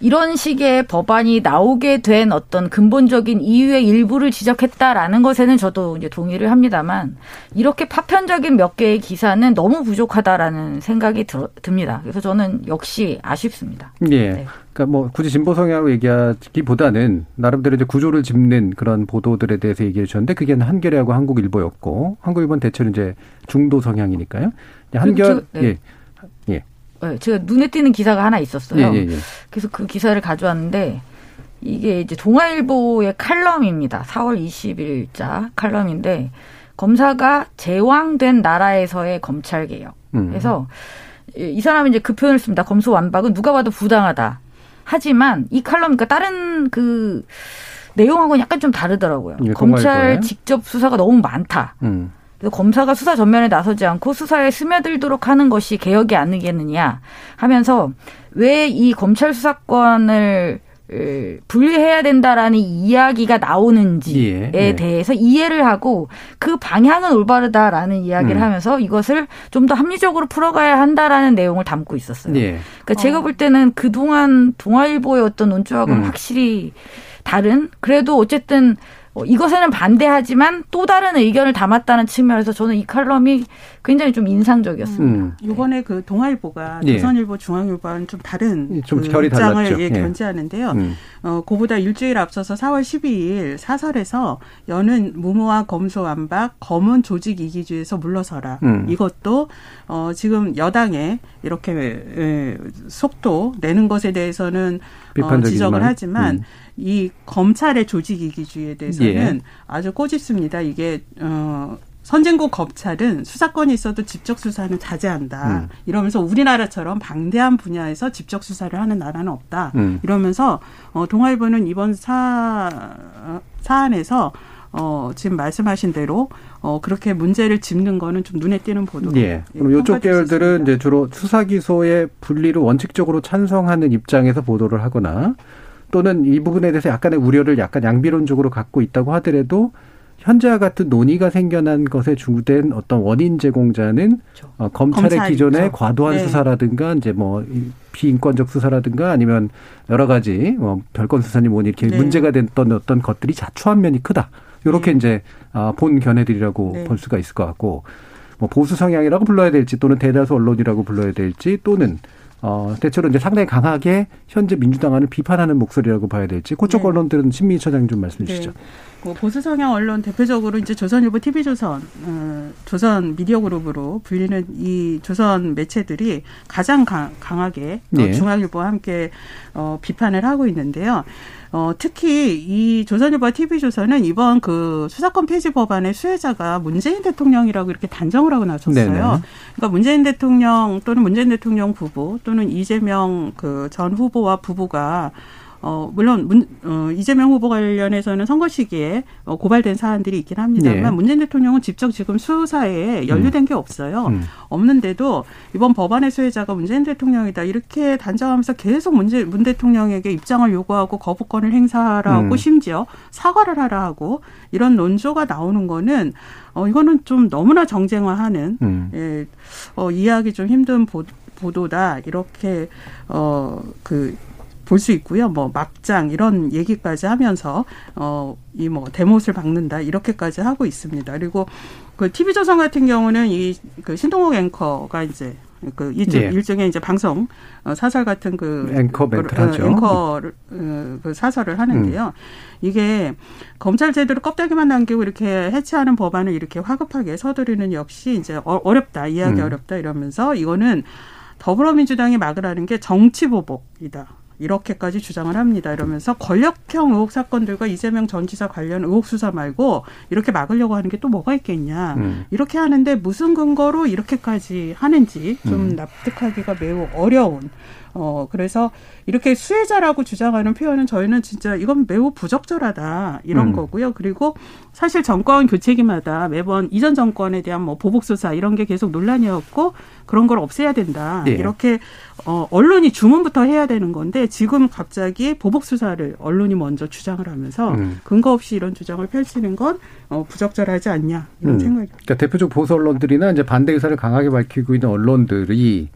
이런 식의 법안이 나오게 된 어떤 근본적인 이유의 일부를 지적했다라는 것에는 저도 이제 동의를 합니다만 이렇게 파편적인 몇 개의 기사는 너무 부족하다라는 생각이 들, 듭니다. 그래서 저는 역시 아쉽습니다. 예. 네. 그러니까 뭐 굳이 진보 성향으로 얘기하기보다는 나름대로 이제 구조를 짚는 그런 보도들에 대해서 얘기해 주셨는데 그게 한겨레하고 한국일보였고 한국일보는 대체로 이제 중도 성향이니까요. 한결 네. 예. 네, 제가 눈에 띄는 기사가 하나 있었어요. 예, 예, 예. 그래서 그 기사를 가져왔는데 이게 이제 동아일보의 칼럼입니다. 4월 20일자 칼럼인데 검사가 제왕된 나라에서의 검찰 개혁. 음. 그래서 이 사람이 이제 그 표현을 씁니다. 검수 완박은 누가 봐도 부당하다. 하지만 이 칼럼 그러니까 다른 그 내용하고는 약간 좀 다르더라고요. 검찰 직접 수사가 너무 많다. 음. 검사가 수사 전면에 나서지 않고 수사에 스며들도록 하는 것이 개혁이 아니겠느냐 하면서 왜 이 검찰 수사권을 분리해야 된다라는 이야기가 나오는지에 예, 예. 대해서 이해를 하고 그 방향은 올바르다라는 이야기를 음. 하면서 이것을 좀 더 합리적으로 풀어가야 한다라는 내용을 담고 있었어요. 예. 그러니까 제가 어. 볼 때는 그동안 동아일보의 어떤 논조하고는 음. 확실히 다른 그래도 어쨌든 어, 이것에는 반대하지만 또 다른 의견을 담았다는 측면에서 저는 이 칼럼이 굉장히 좀 인상적이었습니다. 음. 이번에 그 동아일보가 예. 조선일보, 중앙일보와는 좀 다른 좀 그 결이 입장을 예, 견지하는데요. 음. 어, 그보다 일주일 앞서서 4월 12일 사설에서 여는 무모와 검소완박 검은 조직 이기주의에서 물러서라. 음. 이것도 어, 지금 여당에 이렇게 에, 속도 내는 것에 대해서는 어, 지적을 하지만 음. 이 검찰의 조직 이기주의에 대해서는 예. 아주 꼬집습니다. 이게 어 선진국 검찰은 수사권이 있어도 직접 수사는 자제한다. 음. 이러면서 우리나라처럼 방대한 분야에서 직접 수사를 하는 나라는 없다. 음. 이러면서 어 동아일보는 이번 사 사안에서 어 지금 말씀하신 대로 어 그렇게 문제를 짚는 거는 좀 눈에 띄는 보도로. 예. 그럼 이쪽 계열들은 이제 주로 수사 기소의 분리를 원칙적으로 찬성하는 입장에서 보도를 하거나 또는 이 부분에 대해서 약간의 우려를 약간 양비론적으로 갖고 있다고 하더라도 현재와 같은 논의가 생겨난 것에 주된 어떤 원인 제공자는 그렇죠. 어, 검찰의 검찰이죠. 기존의 과도한 네. 수사라든가 이제 뭐 비인권적 수사라든가 아니면 여러 가지 뭐 별건 수사니 뭐니 이렇게 네. 문제가 됐던 어떤 것들이 자초한 면이 크다. 요렇게 네. 이제 아, 본 견해들이라고 네. 볼 수가 있을 것 같고 뭐 보수 성향이라고 불러야 될지 또는 대다수 언론이라고 불러야 될지 또는 어, 대체로 이제 상당히 강하게 현재 민주당을 비판하는 목소리라고 봐야 될지 그쪽 네. 언론들은 신민희 처장님 좀 말씀해 주시죠. 네. 뭐 보수 성향 언론 대표적으로 이제 조선일보, TV조선, 어, 조선 미디어 그룹으로 불리는 이 조선 매체들이 가장 강, 하게 어, 네. 어, 중앙일보와 함께 어, 비판을 하고 있는데요. 어, 특히 이 조선일보 TV조선은 이번 그 수사권 폐지 법안의 수혜자가 문재인 대통령이라고 이렇게 단정을 하고 나섰어요. 네네. 그러니까 문재인 대통령 또는 문재인 대통령 부부 또는 이재명 그 전 후보와 부부가 어, 물론 문, 어, 이재명 후보 관련해서는 선거 시기에 어, 고발된 사안들이 있긴 합니다만 네. 문재인 대통령은 직접 지금 수사에 연루된 음. 게 없어요. 음. 없는데도 이번 법안의 수혜자가 문재인 대통령이다 이렇게 단정하면서 계속 문재 문 대통령에게 입장을 요구하고 거부권을 행사하라고 음. 심지어 사과를 하라 하고 이런 논조가 나오는 거는 어, 이거는 좀 너무나 정쟁화하는 음. 예, 어, 이해하기 좀 힘든 보, 보도다 이렇게 어 그 볼 수 있고요. 뭐 막장 이런 얘기까지 하면서 어 이 뭐 대못을 박는다 이렇게까지 하고 있습니다. 그리고 그 TV조선 같은 경우는 이 그 신동욱 앵커가 이제 그 일종, 예. 일종의 이제 방송 어, 사설 같은 그 앵커 멘트하죠. 어, 앵커를 어, 그 사설을 하는데요. 음. 이게 검찰 제도를 껍데기만 남기고 이렇게 해체하는 법안을 이렇게 화급하게 서두르는 역시 이제 어렵다 이해하기 음. 어렵다 이러면서 이거는 더불어민주당이 막으라는 게 정치 보복이다. 이렇게까지 주장을 합니다. 이러면서 권력형 의혹 사건들과 이재명 전 지사 관련 의혹 수사 말고 이렇게 막으려고 하는 게 또 뭐가 있겠냐. 음. 이렇게 하는데 무슨 근거로 이렇게까지 하는지 좀 음. 납득하기가 매우 어려운 어, 그래서 이렇게 수혜자라고 주장하는 표현은 저희는 진짜 이건 매우 부적절하다 이런 음. 거고요. 그리고 사실 정권 교체기마다 매번 이전 정권에 대한 뭐 보복수사 이런 게 계속 논란이었고 그런 걸 없애야 된다. 예. 이렇게 어, 언론이 주문부터 해야 되는 건데 지금 갑자기 보복 수사를 언론이 먼저 주장을 하면서 음. 근거 없이 이런 주장을 펼치는 건 어, 부적절하지 않냐 이런 음. 생각입니다. 그러니까 대표적 보수 언론들이나 이제 반대 의사를 강하게 밝히고 있는 언론들이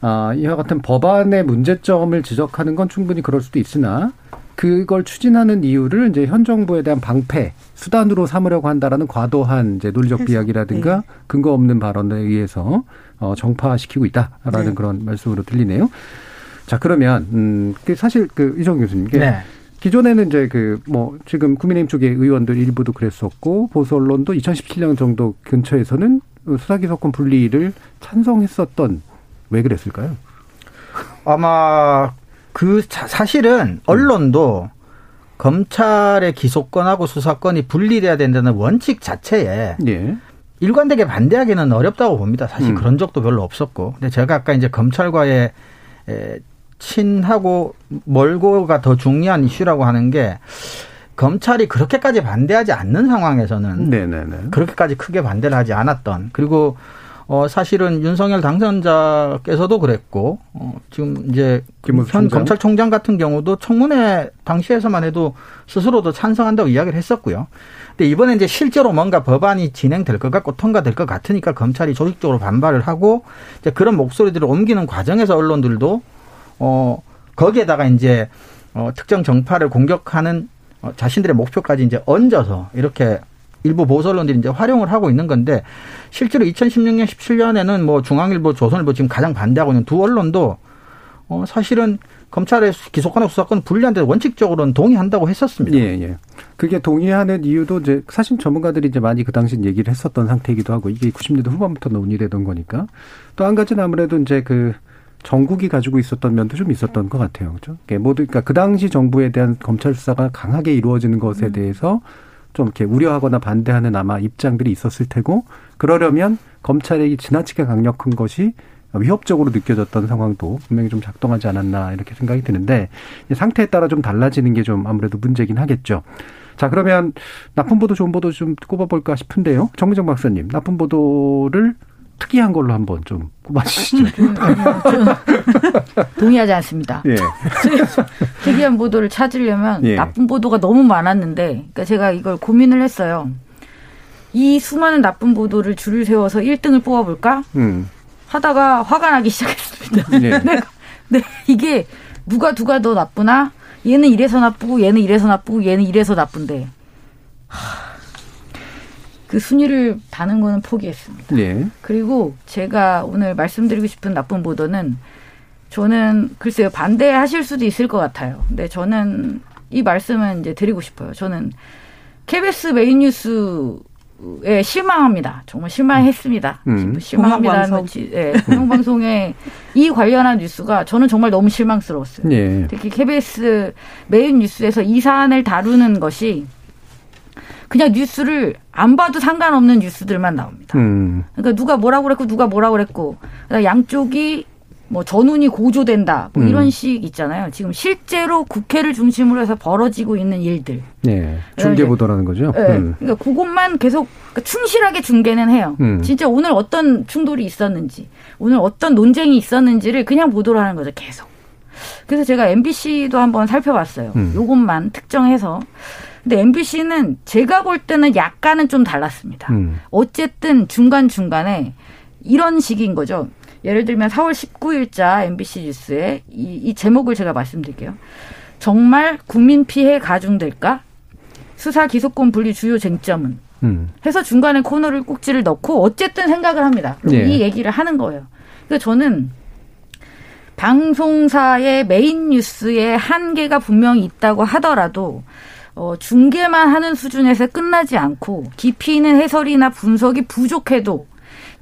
아, 이와 같은 법안의 문제점을 지적하는 건 충분히 그럴 수도 있으나 그걸 추진하는 이유를 이제 현 정부에 대한 방패 수단으로 삼으려고 한다라는 과도한 이제 논리적 비약이라든가 네. 근거 없는 발언에 의해서 어 정파시키고 있다라는 네. 그런 말씀으로 들리네요. 자 그러면 음 사실 그 이정 교수님 네. 기존에는 이제 그 뭐 지금 국민의힘 쪽의 의원들 일부도 그랬었고 보수 언론도 2017년 정도 근처에서는 수사기소권 분리를 찬성했었던 왜 그랬을까요? 아마 그 사실은 언론도 검찰의 기소권하고 수사권이 분리돼야 된다는 원칙 자체에 예. 일관되게 반대하기는 어렵다고 봅니다. 사실 음. 그런 적도 별로 없었고. 근데 제가 아까 이제 검찰과의 에, 친하고 멀고가 더 중요한 이슈라고 하는 게 검찰이 그렇게까지 반대하지 않는 상황에서는 네네네. 그렇게까지 크게 반대를 하지 않았던 그리고 어, 사실은 윤석열 당선자께서도 그랬고, 어, 지금 이제 현 총장? 검찰총장 같은 경우도 청문회 당시에서만 해도 스스로도 찬성한다고 이야기를 했었고요. 근데 이번에 이제 실제로 뭔가 법안이 진행될 것 같고 통과될 것 같으니까 검찰이 조직적으로 반발을 하고 이제 그런 목소리들을 옮기는 과정에서 언론들도 어, 거기에다가 이제 어, 특정 정파를 공격하는 어, 자신들의 목표까지 이제 얹어서 이렇게 일부 보수 언론들이 이제 활용을 하고 있는 건데 실제로 2016년 17년에는 뭐 중앙일보, 조선일보 지금 가장 반대하고 있는 두 언론도 어 사실은 검찰의 기소권과 수사권 분리한데 원칙적으로는 동의한다고 했었습니다. 예, 예. 그게 동의하는 이유도 이제 사실 전문가들이 이제 많이 그 당시 얘기를 했었던 상태이기도 하고 이게 90년대 후반부터 논의되던 거니까 또 한 가지는 아무래도 이제 그 정국이 가지고 있었던 면도 좀 있었던 것 같아요. 그죠? 모두, 그러니까 그 당시 정부에 대한 검찰 수사가 강하게 이루어지는 것에 음. 대해서 좀 이렇게 우려하거나 반대하는 아마 입장들이 있었을 테고 그러려면 검찰의 지나치게 강력한 것이 위협적으로 느껴졌던 상황도 분명히 좀 작동하지 않았나 이렇게 생각이 드는데 상태에 따라 좀 달라지는 게 좀 아무래도 문제긴 하겠죠. 자 그러면 나쁜 보도 좋은 보도 좀 꼽아볼까 싶은데요. 정미정 박사님 나쁜 보도를 특이한 걸로 한번 좀 꼽아주시죠. 동의하지 않습니다. 예. 특이한 보도를 찾으려면 예. 나쁜 보도가 너무 많았는데, 그러니까 제가 이걸 고민을 했어요. 이 수많은 나쁜 보도를 줄을 세워서 1등을 뽑아볼까? 음. 하다가 화가 나기 시작했습니다. 예. 네. 네, 이게 누가 누가 더 나쁘나? 얘는 이래서 나쁘고 얘는 이래서 나쁘고 얘는 이래서 나쁜데. 하. 그 순위를 다는 거는 포기했습니다. 네. 그리고 제가 오늘 말씀드리고 싶은 나쁜 보도는 저는 글쎄요 반대하실 수도 있을 것 같아요. 근데 저는 이 말씀은 이제 드리고 싶어요. 저는 KBS main 뉴스에 실망합니다. 정말 실망했습니다. 음. 실망합니다는 예, 공영방송에 이 관련한 뉴스가 저는 정말 너무 실망스러웠어요. 예. 특히 KBS main 뉴스에서 이 사안을 다루는 것이 그냥 뉴스를 안 봐도 상관없는 뉴스들만 나옵니다. 음. 그러니까 누가 뭐라고 그랬고 누가 뭐라고 그랬고 양쪽이 뭐 전운이 고조된다 뭐 음. 이런 식 있잖아요. 지금 실제로 국회를 중심으로 해서 벌어지고 있는 일들. 네. 중계 보도라는 거죠. 네. 음. 그러니까 그것만 계속 그러니까 충실하게 중계는 해요. 음. 진짜 오늘 어떤 충돌이 있었는지, 오늘 어떤 논쟁이 있었는지를 그냥 보도를 하는 거죠. 계속. 그래서 제가 MBC도 한번 살펴봤어요. 음. 요것만 특정해서 근데 MBC는 제가 볼 때는 약간은 좀 달랐습니다. 음. 어쨌든 중간 중간에 이런 식인 거죠. 예를 들면 4월 19일자 MBC 뉴스에 이, 이 제목을 제가 말씀드릴게요. 정말 국민 피해 가중될까? 수사 기소권 분리 주요 쟁점은 음. 해서 중간에 코너를 꼭지를 넣고 어쨌든 생각을 합니다. 예. 이 얘기를 하는 거예요. 그러니까 저는 방송사의 메인 뉴스의 한계가 분명히 있다고 하더라도 어, 중계만 하는 수준에서 끝나지 않고 깊이 있는 해설이나 분석이 부족해도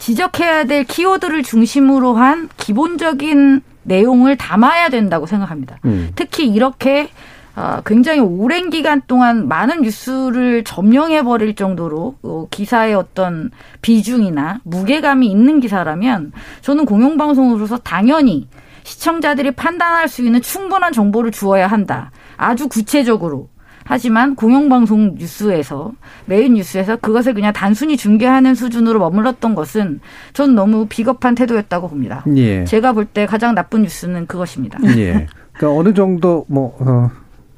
지적해야 될 키워드를 중심으로 한 기본적인 내용을 담아야 된다고 생각합니다. 음. 특히 이렇게 어, 굉장히 오랜 기간 동안 많은 뉴스를 점령해 버릴 정도로 어, 기사의 어떤 비중이나 무게감이 있는 기사라면 저는 공영방송으로서 당연히 시청자들이 판단할 수 있는 충분한 정보를 주어야 한다. 아주 구체적으로. 하지만 공영방송 뉴스에서 메인 뉴스에서 그것을 그냥 단순히 중계하는 수준으로 머물렀던 것은 전 너무 비겁한 태도였다고 봅니다. 예. 제가 볼 때 가장 나쁜 뉴스는 그것입니다. 예. 그러니까 어느 정도 뭐 어,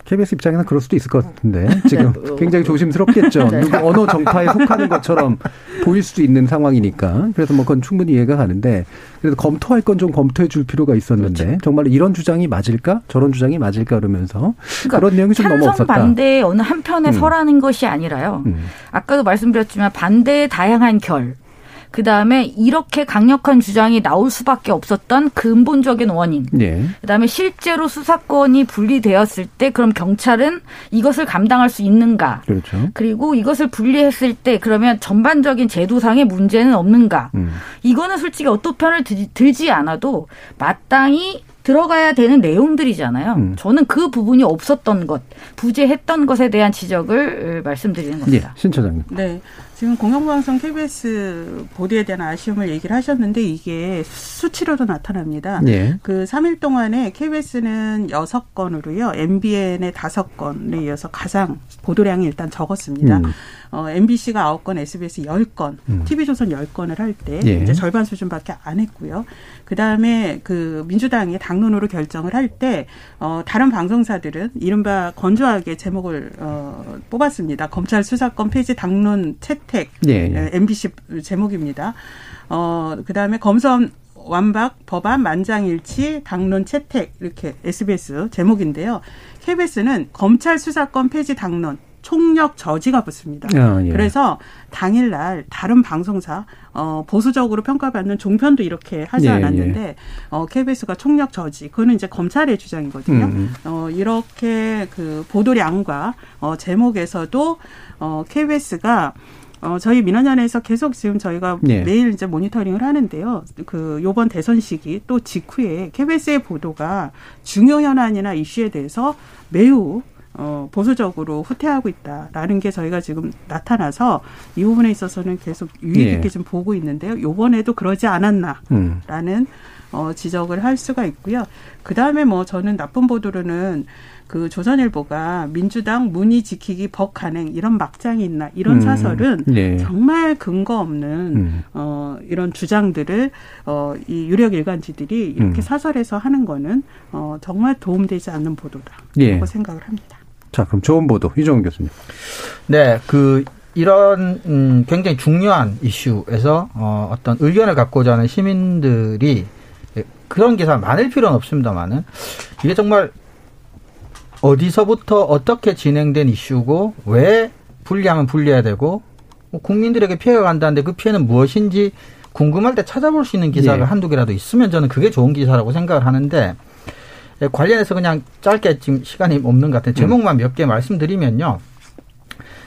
KBS 입장에는 그럴 수도 있을 것 같은데 지금 네. 뭐. 굉장히 조심스럽겠죠. 네. 누구 어느 정파에 속하는 것처럼 보일 수도 있는 상황이니까 그래서 뭐 그건 충분히 이해가 가는데 그래서 검토할 건 좀 검토해 줄 필요가 있었는데 그렇죠. 정말 이런 주장이 맞을까 저런 주장이 맞을까 그러면서 그러니까 그런 내용이 좀 너무 없었다. 반대의 어느 한편에 음. 서라는 것이 아니라요. 음. 아까도 말씀드렸지만 반대의 다양한 결 그 다음에 이렇게 강력한 주장이 나올 수밖에 없었던 근본적인 원인. 네. 그 다음에 실제로 수사권이 분리되었을 때 그럼 경찰은 이것을 감당할 수 있는가. 그렇죠. 그리고 이것을 분리했을 때 그러면 전반적인 제도상의 문제는 없는가. 음. 이거는 솔직히 어떤 편을 들지 않아도 마땅히 들어가야 되는 내용들이잖아요. 음. 저는 그 부분이 없었던 것, 부재했던 것에 대한 지적을 말씀드리는 겁니다. 예, 신 처장님. 네. 지금 공영방송 KBS 보도에 대한 아쉬움을 얘기를 하셨는데 이게 수치로도 나타납니다. 예. 그 3일 동안에 KBS는 6건으로요. MBN의 5건에 이어서 가장 보도량이 일단 적었습니다. 음. 어, MBC가 9건, SBS 10건, 음. TV조선 10건을 할때 예. 이제 절반 수준밖에 안 했고요. 그다음에 그 민주당이 당론으로 결정을 할 때 어, 다른 방송사들은 이른바 건조하게 제목을 어, 뽑았습니다. 검찰 수사권 폐지 당론 채택 예, 예. MBC 제목입니다. 어, 그다음에 검선 완박 법안 만장일치 당론 채택 이렇게 SBS 제목인데요. KBS는 검찰 수사권 폐지 당론 총력 저지가 붙습니다. 아, 예. 그래서 당일날 다른 방송사 어, 보수적으로 평가받는 종편도 이렇게 하지 예, 않았는데 예. 어, KBS가 총력 저지 그거는 이제 검찰의 주장이거든요. 음. 음. 어, 이렇게 그 보도량과 어, 제목에서도 어, KBS가 어, 저희 민원연에서 계속 지금 저희가 네. 매일 이제 모니터링을 하는데요. 그 요번 대선 시기 또 직후에 KBS의 보도가 중요 현안이나 이슈에 대해서 매우 어, 보수적으로 후퇴하고 있다라는 게 저희가 지금 나타나서 이 부분에 있어서는 계속 유의 깊게 예. 좀 보고 있는데요. 요번에도 그러지 않았나라는 음. 어, 지적을 할 수가 있고요. 그 다음에 뭐 저는 나쁜 보도로는 그 조선일보가 민주당 문의 지키기 법 간행 이런 막장이 있나 이런 음. 사설은 네. 정말 근거 없는 음. 어 이런 주장들을 어 이 유력 일간지들이 이렇게 음. 사설에서 하는 거는 어 정말 도움되지 않는 보도다라고 예. 생각을 합니다. 자, 그럼 좋은 보도 이종훈 교수님. 네, 그 이런 음, 굉장히 중요한 이슈에서 어, 어떤 의견을 갖고자 하는 시민들이 그런 기사 많을 필요는 없습니다만은 이게 정말 어디서부터 어떻게 진행된 이슈고 왜 분리하면 분리해야 되고 뭐 국민들에게 피해가 간다는데 그 피해는 무엇인지 궁금할 때 찾아볼 수 있는 기사가 예. 한두 개라도 있으면 저는 그게 좋은 기사라고 생각을 하는데 예, 관련해서 그냥 짧게 지금 시간이 없는 것 같아요. 제목만 몇 개 말씀드리면요.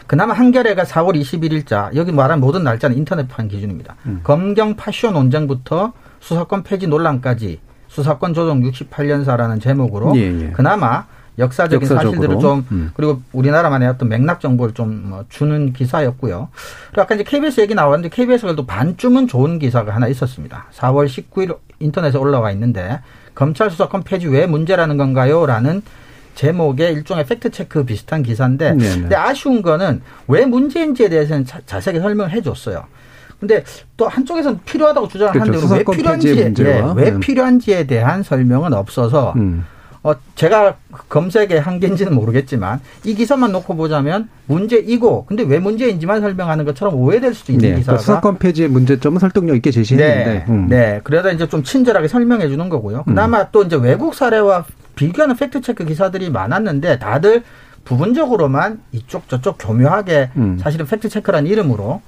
그나마 한겨레가 4월 21일자 여기 말한 모든 날짜는 인터넷판 기준입니다. 음. 검경 파쇼 논쟁부터 수사권 폐지 논란까지 수사권 조정 68년사라는 제목으로 예, 예. 그나마 역사적인 역사적으로. 사실들을 좀 음. 그리고 우리나라만의 어떤 맥락 정보를 좀뭐 주는 기사였고요. 그리고 아까 이제 KBS 얘기 나왔는데 KBS가 또 반쯤은 좋은 기사가 하나 있었습니다. 4월 19일 인터넷에 올라와 있는데 검찰 수사권 폐지 왜 문제라는 건가요? 라는 제목의 일종의 팩트 체크 비슷한 기사인데 네네. 근데 아쉬운 거는 왜 문제인지에 대해서는 자, 세하게 설명을 해 줬어요. 근데 또 한쪽에서는 필요하다고 주장을 그렇죠. 하는데 왜 필요한지에 네, 왜 네. 필요한지에 대한 설명은 없어서 음. 어, 제가 검색의 한계인지는 모르겠지만 이 기사만 놓고 보자면 문제이고 근데 왜 문제인지만 설명하는 것처럼 오해될 수도 있는 네, 기사가 수사권 폐지의 문제점은 설득력 있게 제시했는데 네, 음. 네 그러다 이제 좀 친절하게 설명해 주는 거고요. 그나마 음. 또 이제 외국 사례와 비교하는 fact check 기사들이 많았는데 다들 부분적으로만 이쪽 저쪽 교묘하게 음. 사실은 fact check라는 이름으로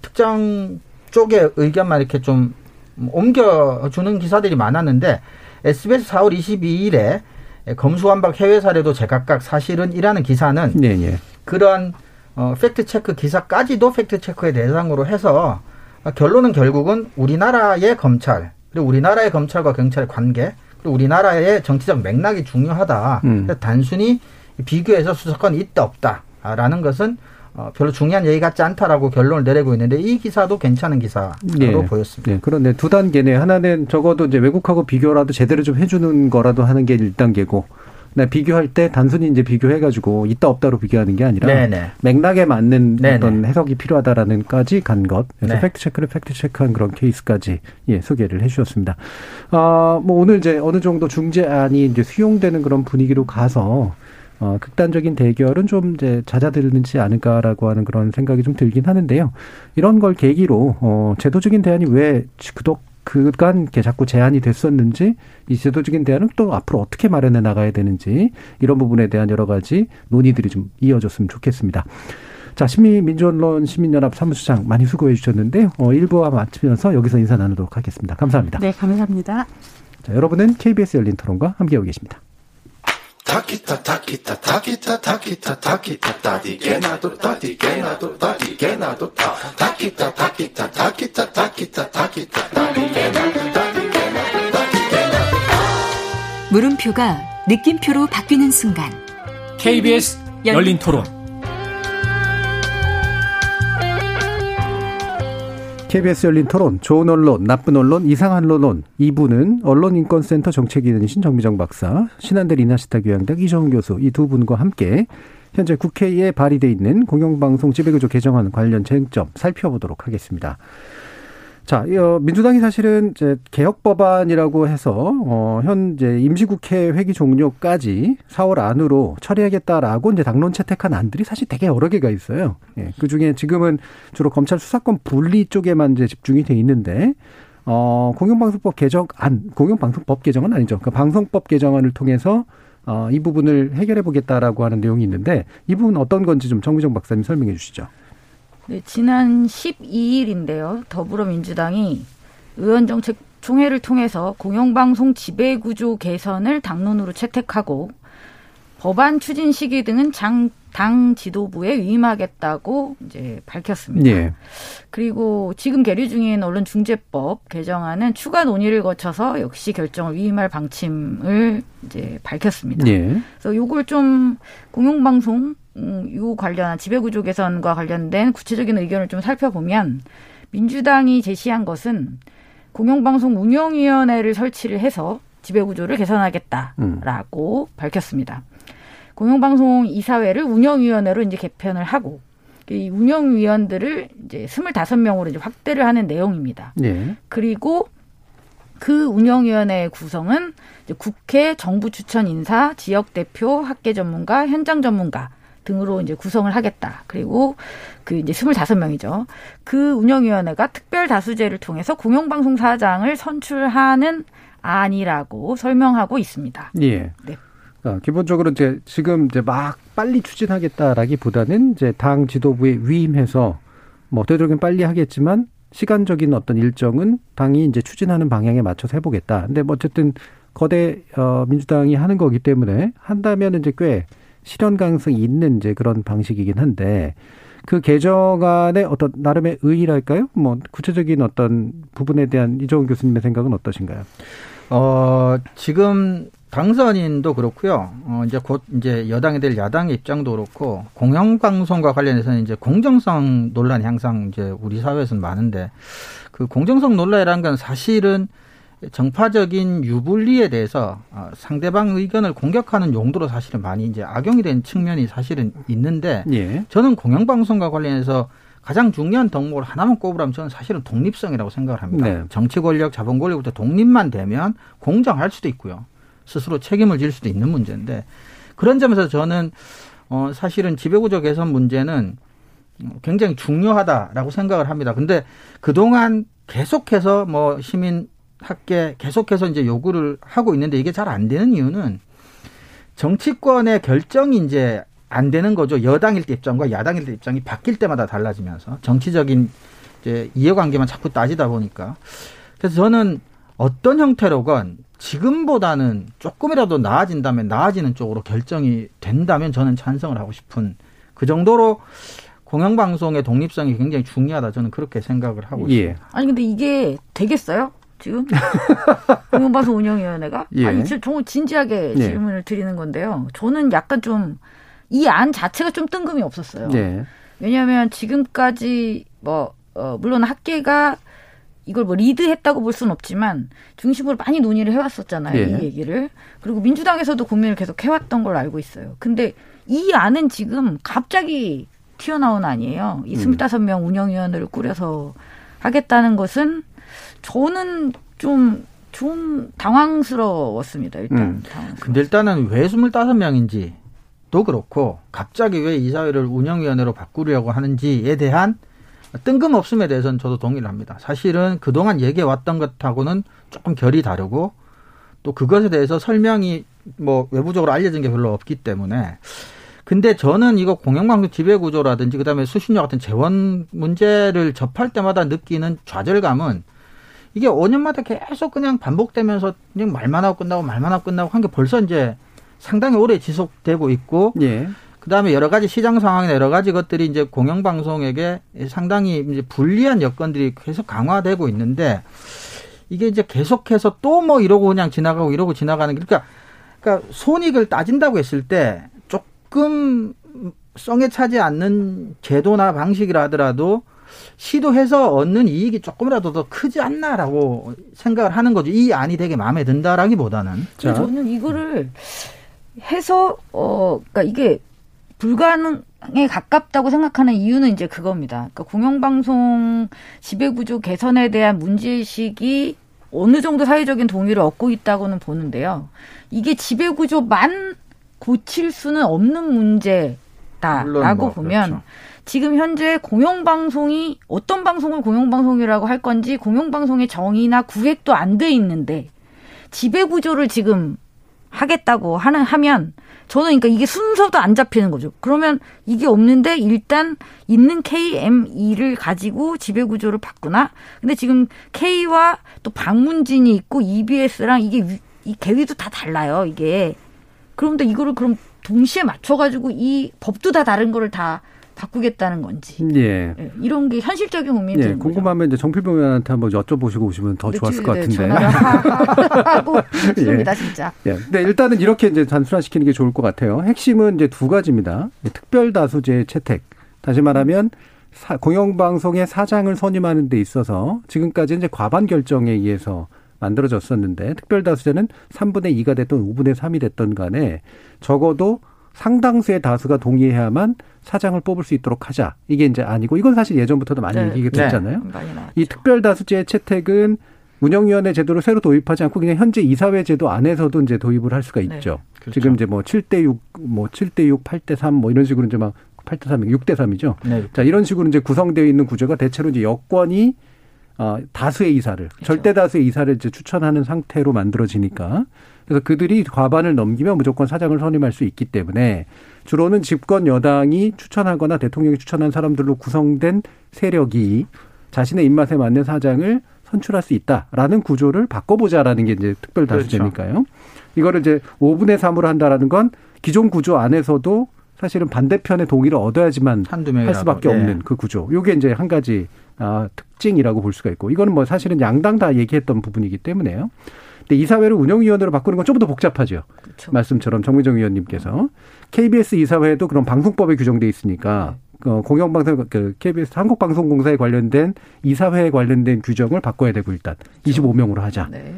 특정 쪽의 의견만 이렇게 좀 옮겨주는 기사들이 많았는데 SBS 4월 22일에 검수완박 해외 사례도 제각각 사실은 이라는 기사는 네, 네. 그런 어, fact check 기사까지도 fact check의 대상으로 해서 결론은 결국은 우리나라의 검찰 그리고 우리나라의 검찰과 경찰의 관계 그리고 우리나라의 정치적 맥락이 중요하다. 음. 단순히 비교해서 수사권이 있다 없다라는 것은 어, 별로 중요한 얘기 같지 않다라고 결론을 내리고 있는데 이 기사도 괜찮은 기사로 네. 보였습니다. 네. 그런데 두 단계네. 하나는 적어도 이제 외국하고 비교라도 제대로 좀 해주는 거라도 하는 게 1단계고 네, 비교할 때 단순히 이제 비교해가지고 있다 없다로 비교하는 게 아니라 네네. 맥락에 맞는 네네. 어떤 해석이 필요하다라는까지 간 것. 그래서 네. fact check를 fact check한 그런 케이스까지 예 소개를 해주셨습니다. 아 뭐 오늘 이제 어느 정도 중재안이 이제 수용되는 그런 분위기로 가서 어, 극단적인 대결은 좀 이제 잦아들지 않을까라고 하는 그런 생각이 좀 들긴 하는데요. 이런 걸 계기로 어, 제도적인 대안이 왜 그독 그간 이렇게 자꾸 제한이 됐었는지 이 제도적인 대안은 또 앞으로 어떻게 마련해 나가야 되는지 이런 부분에 대한 여러 가지 논의들이 좀 이어졌으면 좋겠습니다. 자, 시민민주언론 시민연합 사무처장 많이 수고해 주셨는데요. 어, 1부와 마치면서 여기서 인사 나누도록 하겠습니다. 감사합니다. 네, 감사합니다. 자, 여러분은 KBS 열린 토론과 함께하고 계십니다. 타키타 타키타 타키타 타키타 타키타 타디게나도 타디게나도 타디게나도 타. 타키타 타키타 타키타 타키타 타키타 타디게나도 타디게나도 타디게나도 물음표가 느낌표로 바뀌는 순간. KBS 열린 토론 KBS 열린 토론, 좋은 언론, 나쁜 언론, 이상한 언론 2부는 언론인권센터 정책위원이신 정미정 박사, 신한대 리나시타 교양대학 이정훈 교수 이 두 분과 함께 현재 국회에 발의돼 있는 공영방송 지배구조 개정안 관련 쟁점 살펴보도록 하겠습니다. 자, 어, 민주당이 사실은 이제 개혁 법안이라고 해서 어, 현재 임시국회 회기 종료까지 4월 안으로 처리하겠다라고 이제 당론 채택한 안들이 사실 되게 여러 개가 있어요. 예, 그 중에 지금은 주로 검찰 수사권 분리 쪽에만 이제 집중이 돼 있는데 어, 공영방송법 개정안, 공영방송법 개정은 아니죠. 그 방송법 개정안을 통해서 어, 이 부분을 해결해 보겠다라고 하는 내용이 있는데 이 부분 어떤 건지 좀 정미정 박사님 설명해 주시죠. 네, 지난 12일인데요. 더불어민주당이 의원정책 총회를 통해서 공영방송 지배구조 개선을 당론으로 채택하고 법안 추진 시기 등은 장, 당 지도부에 위임하겠다고 이제 밝혔습니다. 예. 그리고 지금 계류 중인 언론중재법 개정안은 추가 논의를 거쳐서 역시 결정을 위임할 방침을 이제 밝혔습니다. 예. 그래서 요걸 좀 공영방송 음, 요 관련한 지배구조 개선과 관련된 구체적인 의견을 좀 살펴보면 민주당이 제시한 것은 공영방송 운영위원회를 설치를 해서 지배구조를 개선하겠다라고 음. 밝혔습니다. 공영방송 이사회를 운영위원회로 이제 개편을 하고 이 운영위원들을 이제 스물다섯 명으로 이제 확대를 하는 내용입니다. 네. 그리고 그 운영위원회의 구성은 국회, 정부 추천 인사, 지역 대표, 학계 전문가, 현장 전문가 등으로 이제 구성을 하겠다. 그리고 그 이제 스물다섯 명이죠. 그 운영위원회가 특별 다수제를 통해서 공영방송 사장을 선출하는 안이라고 설명하고 있습니다. 예. 네. 어, 기본적으로 이제 지금 이제 막 빨리 추진하겠다라기보다는 이제 당 지도부에 위임해서 뭐 되도록이면 빨리 하겠지만 시간적인 어떤 일정은 당이 이제 추진하는 방향에 맞춰서 해보겠다. 근데 뭐 어쨌든 거대 어 민주당이 하는 거기 때문에 한다면 이제 꽤 실현 가능성이 있는 이제 그런 방식이긴 한데 그 개정안의 어떤 나름의 의의랄까요? 뭐 구체적인 어떤 부분에 대한 이종훈 교수님의 생각은 어떠신가요? 어, 지금 당선인도 그렇고요. 어, 이제 곧 이제 여당이 될 야당의 입장도 그렇고 공영방송과 관련해서는 이제 공정성 논란이 항상 이제 우리 사회에서는 많은데 그 공정성 논란이라는 건 사실은 정파적인 유불리에 대해서 어, 상대방 의견을 공격하는 용도로 사실은 많이 이제 악용이 된 측면이 사실은 있는데 예. 저는 공영방송과 관련해서 가장 중요한 덕목을 하나만 꼽으라면 저는 사실은 독립성이라고 생각을 합니다. 네. 정치 권력, 자본 권력부터 독립만 되면 공정할 수도 있고요. 스스로 책임을 질 수도 있는 문제인데 그런 점에서 저는 어 사실은 지배구조 개선 문제는 굉장히 중요하다라고 생각을 합니다. 근데 그동안 계속해서 뭐 시민 학계 계속해서 이제 요구를 하고 있는데 이게 잘 안 되는 이유는 정치권의 결정이 이제 안 되는 거죠. 여당일 때 입장과 야당일 때 입장이 바뀔 때마다 달라지면서 정치적인 이제 이해관계만 자꾸 따지다 보니까 그래서 저는 어떤 형태로건 지금보다는 조금이라도 나아진다면 나아지는 쪽으로 결정이 된다면 저는 찬성을 하고 싶은 그 정도로 공영방송의 독립성이 굉장히 중요하다 저는 그렇게 생각을 하고 예. 있습니다. 아니 근데 이게 되겠어요? 지금 공영방송 운영위원회가 예. 아니 정말 진지하게 예. 질문을 드리는 건데요. 저는 약간 좀 이 안 자체가 좀 뜬금이 없었어요. 예. 왜냐하면 지금까지 뭐 어, 물론 학계가 이걸 뭐 리드했다고 볼 수는 없지만 중심으로 많이 논의를 해왔었잖아요. 예. 이 얘기를. 그리고 민주당에서도 고민을 계속 해왔던 걸로 알고 있어요. 근데 이 안은 지금 갑자기 튀어나온 아니에요. 이 음. 25명 운영위원회를 꾸려서 하겠다는 것은 저는 좀, 좀 당황스러웠습니다. 일단. 음. 당황스러웠 근데 일단은 왜 25명인지 도 그렇고 갑자기 왜 이사회를 운영위원회로 바꾸려고 하는지에 대한 뜬금없음에 대해서는 저도 동의를 합니다. 사실은 그동안 얘기해 왔던 것하고는 조금 결이 다르고 또 그것에 대해서 설명이 뭐 외부적으로 알려진 게 별로 없기 때문에 근데 저는 이거 공영방송 지배 구조라든지 그다음에 수신료 같은 재원 문제를 접할 때마다 느끼는 좌절감은 이게 5년마다 계속 그냥 반복되면서 그냥 말만 하고 끝나고 말만 하고 끝나고 한 게 벌써 이제 상당히 오래 지속되고 있고 예. 그다음에 여러 가지 시장 상황이나 여러 가지 것들이 이제 공영방송에게 상당히 이제 불리한 여건들이 계속 강화되고 있는데 이게 이제 계속해서 또 뭐 이러고 그냥 지나가고 이러고 지나가는 그러니까 그러니까 손익을 따진다고 했을 때 조금 성에 차지 않는 제도나 방식이라 하더라도 시도해서 얻는 이익이 조금이라도 더 크지 않나라고 생각을 하는 거죠. 이 안이 되게 마음에 든다라기보다는. 자. 저는 이거를 해서 어 그러니까 이게 불가능에 가깝다고 생각하는 이유는 이제 그겁니다. 그러니까 공영방송 지배구조 개선에 대한 문제의식이 어느 정도 사회적인 동의를 얻고 있다고는 보는데요. 이게 지배구조만 고칠 수는 없는 문제다라고 뭐, 보면 그렇죠. 지금 현재 공영방송이 어떤 방송을 공영방송이라고 할 건지 공영방송의 정의나 구획도 안 돼 있는데 지배구조를 지금 하겠다고 하는 하면 저는 그러니까 이게 순서도 안 잡히는 거죠. 그러면 이게 없는데 일단 있는 KME를 가지고 지배 구조를 바꾸나? 근데 지금 K와 또 방문진이 있고 EBS랑 이게 이 계위도 다 달라요. 이게 그런데 이거를 그럼 동시에 맞춰 가지고 이 법도 다 다른 거를 다 바꾸겠다는 건지. 예. 예. 이런 게 현실적인 고민이 예. 궁금하면 이제 정필봉 의원한테 한번 여쭤보시고 오시면 더 네, 좋았을 것 같은데. 하고 싶습니다, 예. 진짜. 예. 근데 일단은 이렇게 이제 단순화시키는 게 좋을 것 같아요. 핵심은 이제 두 가지입니다. 특별 다수제 채택. 다시 말하면 사, 공영방송의 사장을 선임하는 데 있어서 지금까지 이제 과반 결정에 의해서 만들어졌었는데 특별 다수제는 3분의 2가 됐던 5분의 3이 됐던 간에 적어도 상당수의 다수가 동의해야만 사장을 뽑을 수 있도록 하자. 이게 이제 아니고 이건 사실 예전부터도 많이 네. 얘기가 됐잖아요. 네. 이 특별 다수제 채택은 운영위원회 제도를 새로 도입하지 않고 그냥 현재 이사회 제도 안에서도 이제 도입을 할 수가 네. 있죠. 네. 그렇죠. 지금 이제 뭐 7대 6, 뭐 7대 6, 8대 3 뭐 이런 식으로 이제 막 8대 3, 6대 3이죠. 네. 자, 이런 식으로 이제 구성되어 있는 구조가 대체로 이제 여권이 어, 다수의 이사를 그렇죠. 절대 다수의 이사를 이제 추천하는 상태로 만들어지니까 그래서 그들이 과반을 넘기면 무조건 사장을 선임할 수 있기 때문에 주로는 집권 여당이 추천하거나 대통령이 추천한 사람들로 구성된 세력이 자신의 입맛에 맞는 사장을 선출할 수 있다라는 구조를 바꿔보자라는 게 이제 특별 다수제니까요. 그렇죠. 이거를 이제 5분의 3으로 한다라는 건 기존 구조 안에서도 사실은 반대편의 동의를 얻어야지만 할 수밖에 네. 없는 그 구조. 요게 이제 한 가지 아, 특징이라고 볼 수가 있고 이거는 뭐 사실은 양당 다 얘기했던 부분이기 때문에요. 근데 이사회를 운영위원회로 바꾸는 건 좀 더 복잡하죠. 그렇죠. 말씀처럼 정미정 위원님께서 KBS 이사회도 그런 방송법에 규정돼 있으니까 네. 어, 공영방송 그 KBS 한국방송공사에 관련된 이사회에 관련된 규정을 바꿔야 되고 일단 그렇죠. 25명으로 하자. 네.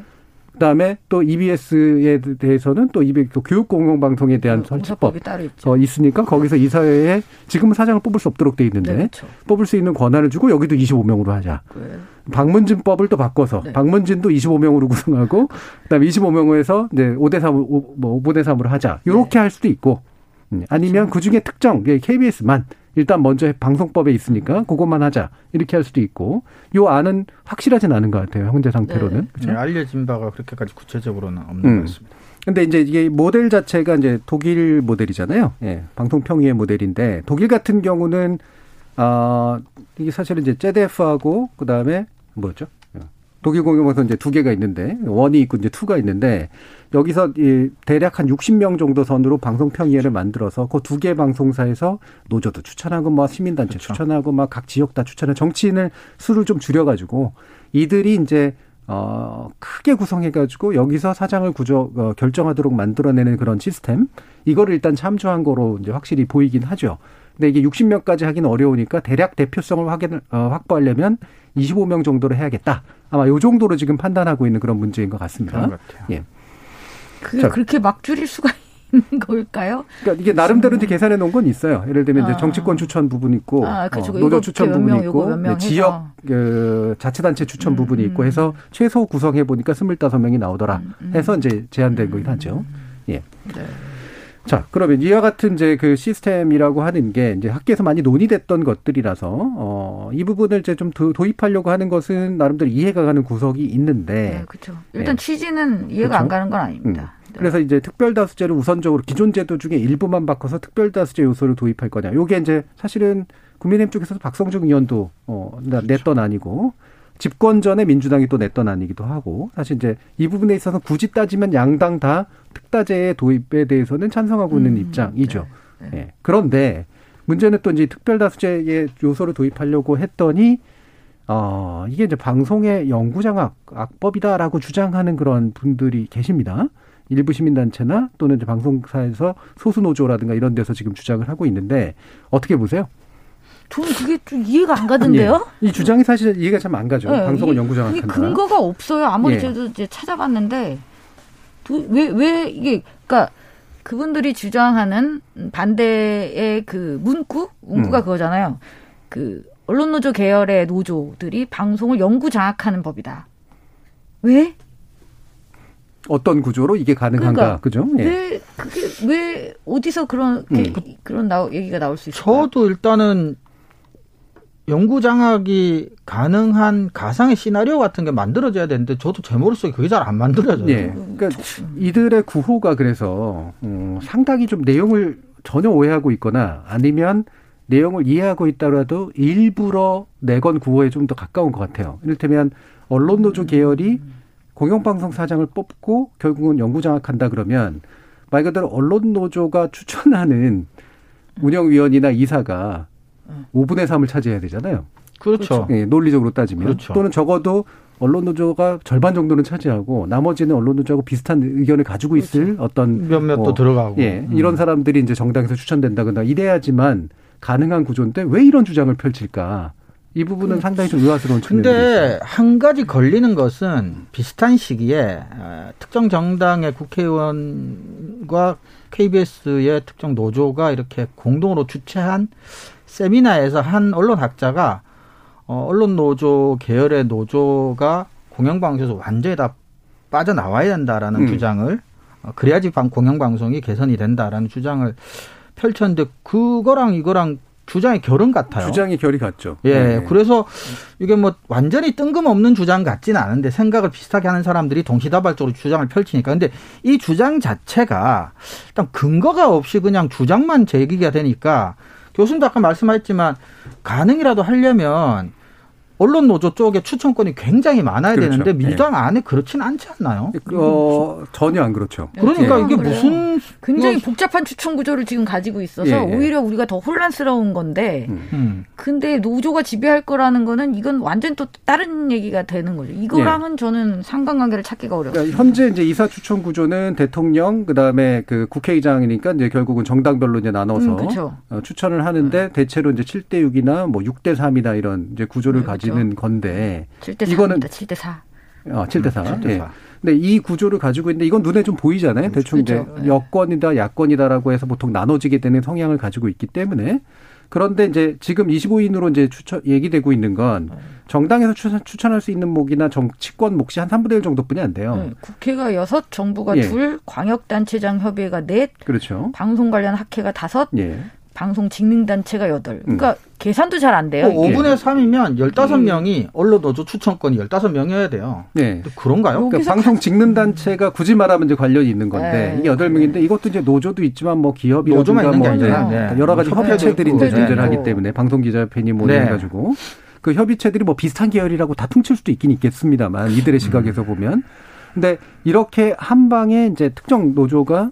그다음에 또 EBS에 대해서는 또 EBS 교육 공영 방송에 대한 그 설치법 따로 어, 있으니까 거기서 이사회에 지금은 사장을 뽑을 수 없도록 돼 있는데 네, 그렇죠. 뽑을 수 있는 권한을 주고 여기도 25명으로 하자. 네. 방문진법을 또 바꿔서 네. 방문진도 25명으로 구성하고 그다음에 25명에서 이제 5대 3, 5, 뭐 5대 3으로 하자. 이렇게 네. 할 수도 있고 음, 아니면 그렇죠. 그 중에 특정 KBS만 일단 먼저 방송법에 있으니까 그것만 하자 이렇게 할 수도 있고 요 안은 확실하진 않은 것 같아요 현재 상태로는 네. 그렇죠? 네, 알려진 바가 그렇게까지 구체적으로는 없는 음. 것 같습니다. 근데 이제 이게 모델 자체가 이제 독일 모델이잖아요. 예, 방송 평의의 모델인데 독일 같은 경우는 아 어, 이게 사실은 이제 제데프하고 그다음에 뭐였죠? 독일 공영방송 이제 두 개가 있는데 원이 있고 이제 투가 있는데 여기서 이 대략 한 60명 정도 선으로 방송 평의회를 만들어서 그 두 개 방송사에서 노조도 추천하고 뭐 시민단체 그렇죠. 추천하고 막 각 지역 다 추천해 정치인을 수를 좀 줄여가지고 이들이 이제 어, 크게 구성해가지고 여기서 사장을 구조, 어, 결정하도록 만들어내는 그런 시스템. 이거를 일단 참조한 거로 이제 확실히 보이긴 하죠. 근데 이게 60명까지 하기는 어려우니까 대략 대표성을 확인, 어, 확보하려면 25명 정도로 해야겠다. 아마 요 정도로 지금 판단하고 있는 그런 문제인 것 같습니다. 그런 것 같아요. 예. 그게 자, 그렇게 막 줄일 수가 있는 걸까요? 그러니까 이게 나름대로 이제 계산해 놓은 건 있어요. 예를 들면 아. 이제 정치권 추천 부분 있고 아, 그렇죠. 어, 노조 추천 부분이 있고 네, 지역 그 자치단체 추천 음, 부분이 있고 음. 해서 최소 구성해 보니까 25명이 나오더라 음, 음. 해서 이제 제한된 거긴 하죠. 예. 네. 자, 그러면 이와 같은 이제 그 시스템이라고 하는 게 이제 학계에서 많이 논의됐던 것들이라서 어, 이 부분을 이제 좀 도, 입하려고 하는 것은 나름대로 이해가 가는 구석이 있는데. 네, 그렇죠. 일단 네. 취지는 이해가 그렇죠? 안 가는 건 아닙니다. 음. 네. 그래서 이제 특별다수제를 우선적으로 기존 제도 중에 일부만 바꿔서 특별다수제 요소를 도입할 거냐. 요게 이제 사실은 국민의힘 쪽에서도 박성중 의원도 어, 냈던 아니고 집권 전에 민주당이 또 냈던 아니기도 하고 사실 이제 이 부분에 있어서 굳이 따지면 양당 다 특다제의 도입에 대해서는 찬성하고 있는 음, 입장이죠. 네, 네. 예. 그런데 문제는 또 이제 특별다수제의 요소를 도입하려고 했더니 어, 이게 이제 방송의 영구장악 악법이다라고 주장하는 그런 분들이 계십니다. 일부 시민단체나 또는 이제 방송사에서 소수노조라든가 이런 데서 지금 주장을 하고 있는데 어떻게 보세요? 저는 그게 좀 이해가 안 가던데요? 예. 이 주장이 사실 이해가 참 안 가죠. 네, 방송은 영구장악한다. 근거가 없어요. 아무리 예. 저도 이제 찾아봤는데 왜, 왜 이게, 그니까 그분들이 주장하는 반대의 그 문구? 문구가 음. 그거잖아요. 그 언론 노조 계열의 노조들이 방송을 영구 장악하는 법이다. 왜? 어떤 구조로 이게 가능한가, 그러니까 그죠? 예. 왜 그게 왜 어디서 그런 음. 그런 나 얘기가 나올 수 있을까? 저도 일단은 연구 장악이 가능한 가상의 시나리오 같은 게 만들어져야 되는데 저도 제 머릿속에 그게 잘 안 만들어져요. 예. 그러니까 이들의 구호가 그래서 음, 상당히 좀 내용을 전혀 오해하고 있거나 아니면 내용을 이해하고 있다라도 일부러 내건 구호에 좀 더 가까운 것 같아요. 이를테면 언론노조 계열이 공영방송 사장을 뽑고 결국은 연구 장악한다 그러면 말 그대로 언론노조가 추천하는 운영위원이나 이사가 5분의 3을 차지해야 되잖아요. 그렇죠. 예, 논리적으로 따지면. 그렇죠. 또는 적어도 언론 노조가 절반 정도는 차지하고 나머지는 언론 노조하고 비슷한 의견을 가지고 있을 그렇죠. 어떤 몇몇 뭐, 들어가고 예, 음. 이런 사람들이 이제 정당에서 추천된다거나 이래야지만 가능한 구조인데 왜 이런 주장을 펼칠까? 이 부분은 그, 상당히 좀 의아스러운 측면이 근데 한 가지 걸리는 것은 비슷한 시기에 어, 특정 정당의 국회의원과 KBS의 특정 노조가 이렇게 공동으로 주최한 세미나에서 한 언론학자가 어, 언론 노조 계열의 노조가 공영방송에서 완전히 다 빠져나와야 된다라는 음. 주장을 어, 그래야지 방 공영방송이 개선이 된다라는 주장을 펼쳤는데 그거랑 이거랑 주장의 결은 같아요. 주장의 결이 같죠. 예. 네. 그래서 이게 뭐 완전히 뜬금없는 주장 같지는 않은데 생각을 비슷하게 하는 사람들이 동시다발적으로 주장을 펼치니까. 근데 이 주장 자체가 일단 근거가 없이 그냥 주장만 제기가 되니까 교수님도 아까 말씀하셨지만 가능이라도 하려면 언론 노조 쪽에 추천권이 굉장히 많아야 그렇죠. 되는데 민주당 네. 안에 그렇지는 않지 않나요? 어, 전혀 안 그렇죠. 그러니까 네. 이게 무슨 굉장히 복잡한 추천 구조를 지금 가지고 있어서 예, 예. 오히려 우리가 더 혼란스러운 건데 음. 음. 근데 노조가 지배할 거라는 거는 이건 완전 또 다른 얘기가 되는 거죠. 이거랑은 예. 저는 상관관계를 찾기가 어렵습니다. 그러니까 현재 이제 이사 추천 구조는 대통령 그다음에 그 국회의장이니까 이제 결국은 정당별로 이제 나눠서 음, 그렇죠. 추천을 하는데 네. 대체로 이제 7대 6이나 뭐 6대 3이나 이런 이제 구조를 네, 가지고 그렇죠. 건데 7대 이거는 7대 4. 어, 7대 4. 음, 7대 4. 예. 근데 이 구조를 가지고 있는데 이건 눈에 좀 보이잖아요. 대충 그렇죠. 이제 여권이다 야권이다라고 해서 보통 나눠지게 되는 성향을 가지고 있기 때문에 그런데 이제 지금 25인으로 이제 추천 얘기되고 있는 건 정당에서 추천, 추천할 수 있는 목이나 정치권 몫이 한 3분의 1 정도뿐이 안 돼요. 네, 국회가 여섯, 정부가 예. 둘, 광역단체장 협의회가 넷, 그렇죠. 방송 관련 학회가 다섯, 예. 방송 직능단체가 여덟. 그러니까 음. 계산도 잘 안 돼요. 뭐 5분의 3이면 15명이 음. 언론 노조 추천권이 15명이어야 돼요. 네. 그런가요? 그러니까 방송 직능단체가 굳이 말하면 이제 관련이 있는 건데 네. 이게 8명인데 이것도 이제 노조도 있지만 뭐 기업이라든가 노조만 있는 게뭐 아니라 네. 여러 가지 협회체들이 이제 존재를 하기 때문에 방송기자협회니 뭐 네. 해가지고 그 협의체들이 뭐 비슷한 계열이라고 다 퉁칠 수도 있긴 있겠습니다만 이들의 시각에서 음. 보면 근데 이렇게 한 방에 이제 특정 노조가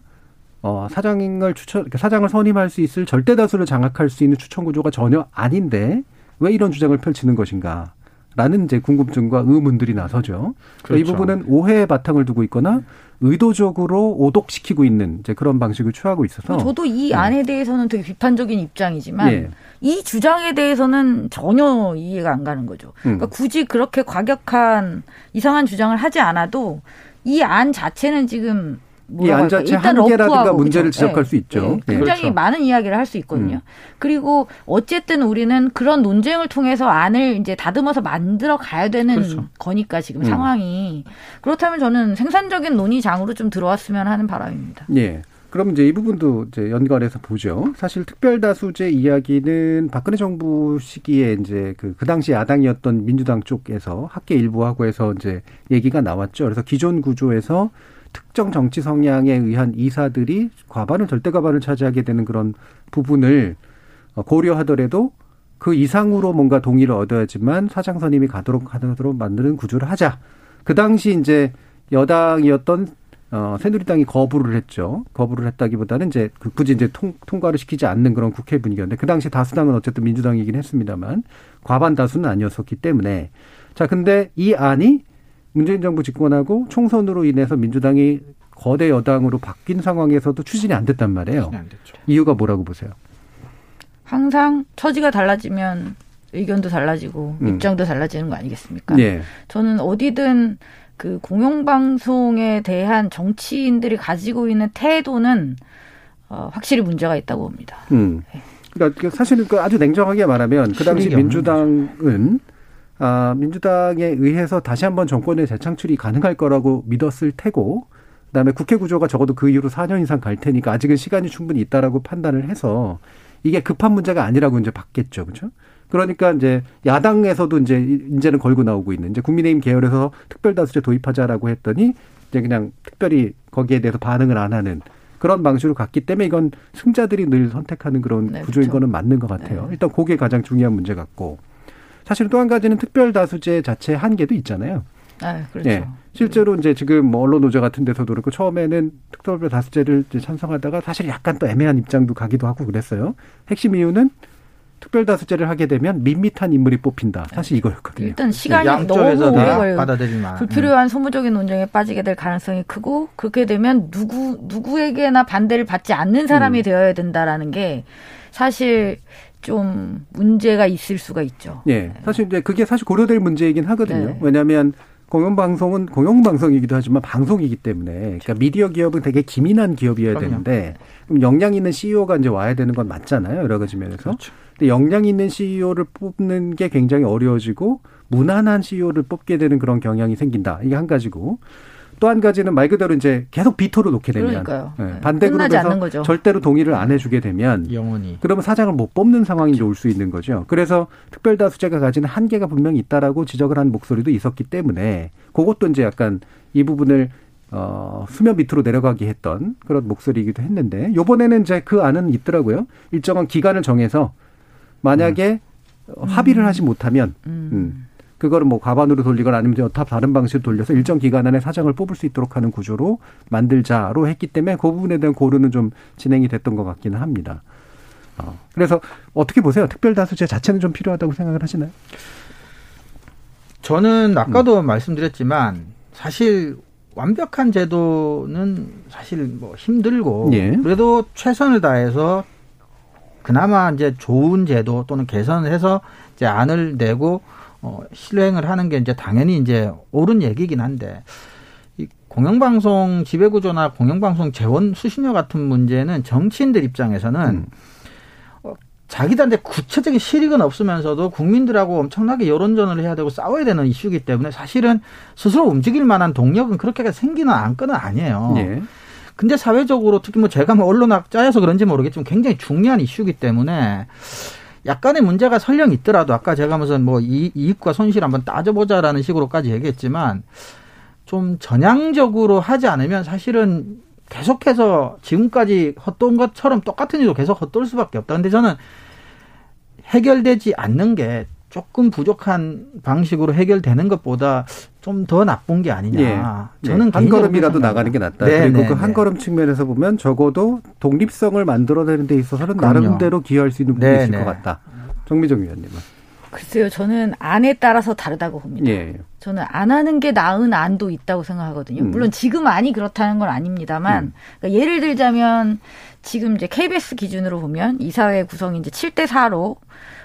어, 사장을 추천, 그러니까 사장을 선임할 수 있을 절대 다수를 장악할 수 있는 추천 구조가 전혀 아닌데 왜 이런 주장을 펼치는 것인가? 라는 이제 궁금증과 의문들이 나서죠. 그렇죠. 이 부분은 오해의 바탕을 두고 있거나 의도적으로 오독시키고 있는 이제 그런 방식을 취하고 있어서 저도 이 네. 안에 대해서는 되게 비판적인 입장이지만 네. 이 주장에 대해서는 전혀 이해가 안 가는 거죠. 그러니까 음. 굳이 그렇게 과격한 이상한 주장을 하지 않아도 이 안 자체는 지금 이 안 자체 한계라든가 문제를 그렇죠? 지적할 네. 수 있죠. 네. 네. 굉장히 그렇죠. 많은 이야기를 할 수 있거든요. 음. 그리고 어쨌든 우리는 그런 논쟁을 통해서 안을 이제 다듬어서 만들어 가야 되는 그렇죠. 거니까 지금 음. 상황이 그렇다면 저는 생산적인 논의장으로 좀 들어왔으면 하는 바람입니다. 예. 그럼 이제 이 부분도 이제 연관해서 보죠. 사실 특별다수제 이야기는 박근혜 정부 시기에 이제 그, 그 당시 야당이었던 민주당 쪽에서 학계 일부하고 해서 이제 얘기가 나왔죠. 그래서 기존 구조에서 특정 정치 성향에 의한 이사들이 과반을 절대 과반을 차지하게 되는 그런 부분을 어, 고려하더라도 그 이상으로 뭔가 동의를 얻어야지만 사장 선임이 가도록 하도록 만드는 구조를 하자. 그 당시 이제 여당이었던 어, 새누리당이 거부를 했죠. 거부를 했다기보다는 이제 그 굳이 이제 통, 통과를 시키지 않는 그런 국회 분위기였는데 그 당시 다수당은 어쨌든 민주당이긴 했습니다만 과반 다수는 아니었었기 때문에 자 근데 이 안이 문재인 정부 집권하고 총선으로 인해서 민주당이 거대 여당으로 바뀐 상황에서도 추진이 안 됐단 말이에요. 안 이유가 뭐라고 보세요? 항상 처지가 달라지면 의견도 달라지고 음. 입장도 달라지는 거 아니겠습니까? 예. 저는 어디든 그 공영방송에 대한 정치인들이 가지고 있는 태도는 어, 확실히 문제가 있다고 봅니다. 음. 네. 그러니까 사실은 그 아주 냉정하게 말하면 그 당시 민주당은 아, 민주당에 의해서 다시 한번 정권의 재창출이 가능할 거라고 믿었을 테고 그다음에 국회 구조가 적어도 그 이후로 4년 이상 갈 테니까 아직은 시간이 충분히 있다라고 판단을 해서 이게 급한 문제가 아니라고 이제 봤겠죠. 그렇죠? 그러니까 이제 야당에서도 이제 이제는 걸고 나오고 있는 이제 국민의힘 계열에서 특별다수제 도입하자라고 했더니 이제 그냥 특별히 거기에 대해서 반응을 안 하는 그런 방식으로 갔기 때문에 이건 승자들이 늘 선택하는 그런 네, 구조인 그렇죠. 거는 맞는 것 같아요. 네. 일단 그게 가장 중요한 문제 같고 사실 또 한 가지는 특별다수제 자체 한계도 있잖아요. 아, 그렇죠. 예. 실제로 이제 지금 뭐 언론 노조 같은 데서도 그렇고 처음에는 특별 다수제를 찬성하다가 사실 약간 또 애매한 입장도 가기도 하고 그랬어요. 핵심 이유는 특별 다수제를 하게 되면 밋밋한 인물이 뽑힌다. 사실 이거였거든요. 일단 시간이 너무 오래 걸려. 불필요한 소모적인 논쟁에 빠지게 될 가능성이 크고 그렇게 되면 누구 누구에게나 반대를 받지 않는 사람이 음. 되어야 된다라는 게 사실 좀 문제가 있을 수가 있죠. 예. 사실 이제 그게 사실 고려될 문제이긴 하거든요. 네. 왜냐하면 공영방송은 공영방송이기도 하지만 방송이기 때문에 그러니까 미디어 기업은 되게 기민한 기업이어야. 되는데 그럼 역량 있는 CEO가 이제 와야 되는 건 맞잖아요. 여러 가지 면에서. 그렇죠. 근데 역량 있는 CEO를 뽑는 게 굉장히 어려워지고 무난한 CEO를 뽑게 되는 그런 경향이 생긴다. 이게 한 가지고 또 한 가지는 말 그대로 이제 계속 비토를 놓게 되면 네. 반대 그룹에서 절대로 동의를 안 해주게 되면 영원히 그러면 사장을 못 뽑는 상황이 올 수 있는 거죠. 그래서 특별다수제가 가지는 한계가 분명히 있다라고 지적을 한 목소리도 있었기 때문에 그것도 이제 약간 이 부분을 어, 수면 밑으로 내려가게 했던 그런 목소리이기도 했는데 요번에는 이제 그 안은 있더라고요. 일정한 기간을 정해서 만약에 음. 합의를 하지 못하면 음. 음. 그거를 뭐 과반으로 돌리거나 아니면 여타 다른 방식으로 돌려서 일정 기간 안에 사장을 뽑을 수 있도록 하는 구조로 만들자로 했기 때문에 그 부분에 대한 고려는 좀 진행이 됐던 것 같기는 합니다. 어. 그래서 어떻게 보세요? 특별다수제 자체는 좀 필요하다고 생각을 하시나요? 저는 아까도 음. 말씀드렸지만 사실 완벽한 제도는 사실 뭐 힘들고 예. 그래도 최선을 다해서 그나마 이제 좋은 제도 또는 개선을 해서 이제 안을 내고 어, 실행을 하는 게 이제 당연히 이제 옳은 얘기긴 한데 이 공영방송 지배구조나 공영방송 재원 수신료 같은 문제는 정치인들 입장에서는 음. 어, 자기들한테 구체적인 실익은 없으면서도 국민들하고 엄청나게 여론전을 해야 되고 싸워야 되는 이슈이기 때문에 사실은 스스로 움직일 만한 동력은 그렇게 생기는 안건은 아니에요. 예. 근데 사회적으로 특히 뭐 제가 뭐 언론학자여서 그런지 모르겠지만 굉장히 중요한 이슈이기 때문에 약간의 문제가 설령 있더라도 아까 제가 무슨 뭐 이익과 손실 한번 따져보자라는 식으로까지 얘기했지만 좀 전향적으로 하지 않으면 사실은 계속해서 지금까지 헛돈 것처럼 똑같은 일도 계속 헛돌 수밖에 없다. 근데 저는 해결되지 않는 게 조금 부족한 방식으로 해결되는 것보다 좀 더 나쁜 게 아니냐. 예. 저는 네. 한 걸음이라도 나가는 게 낫다. 네, 그리고 네, 그한 네. 걸음 측면에서 보면 적어도 독립성을 만들어내는 데 있어서는 그럼요. 나름대로 기여할 수 있는 부분이 네, 있을 것 네. 같다. 정미정 위원님은. 글쎄요, 저는 안에 따라서 다르다고 봅니다. 예. 저는 안 하는 게 나은 안도 있다고 생각하거든요. 음. 물론 지금 안이 그렇다는 건 아닙니다만, 음. 그러니까 예를 들자면 지금 이제 KBS 기준으로 보면 이사회 구성이 이제 7대 4로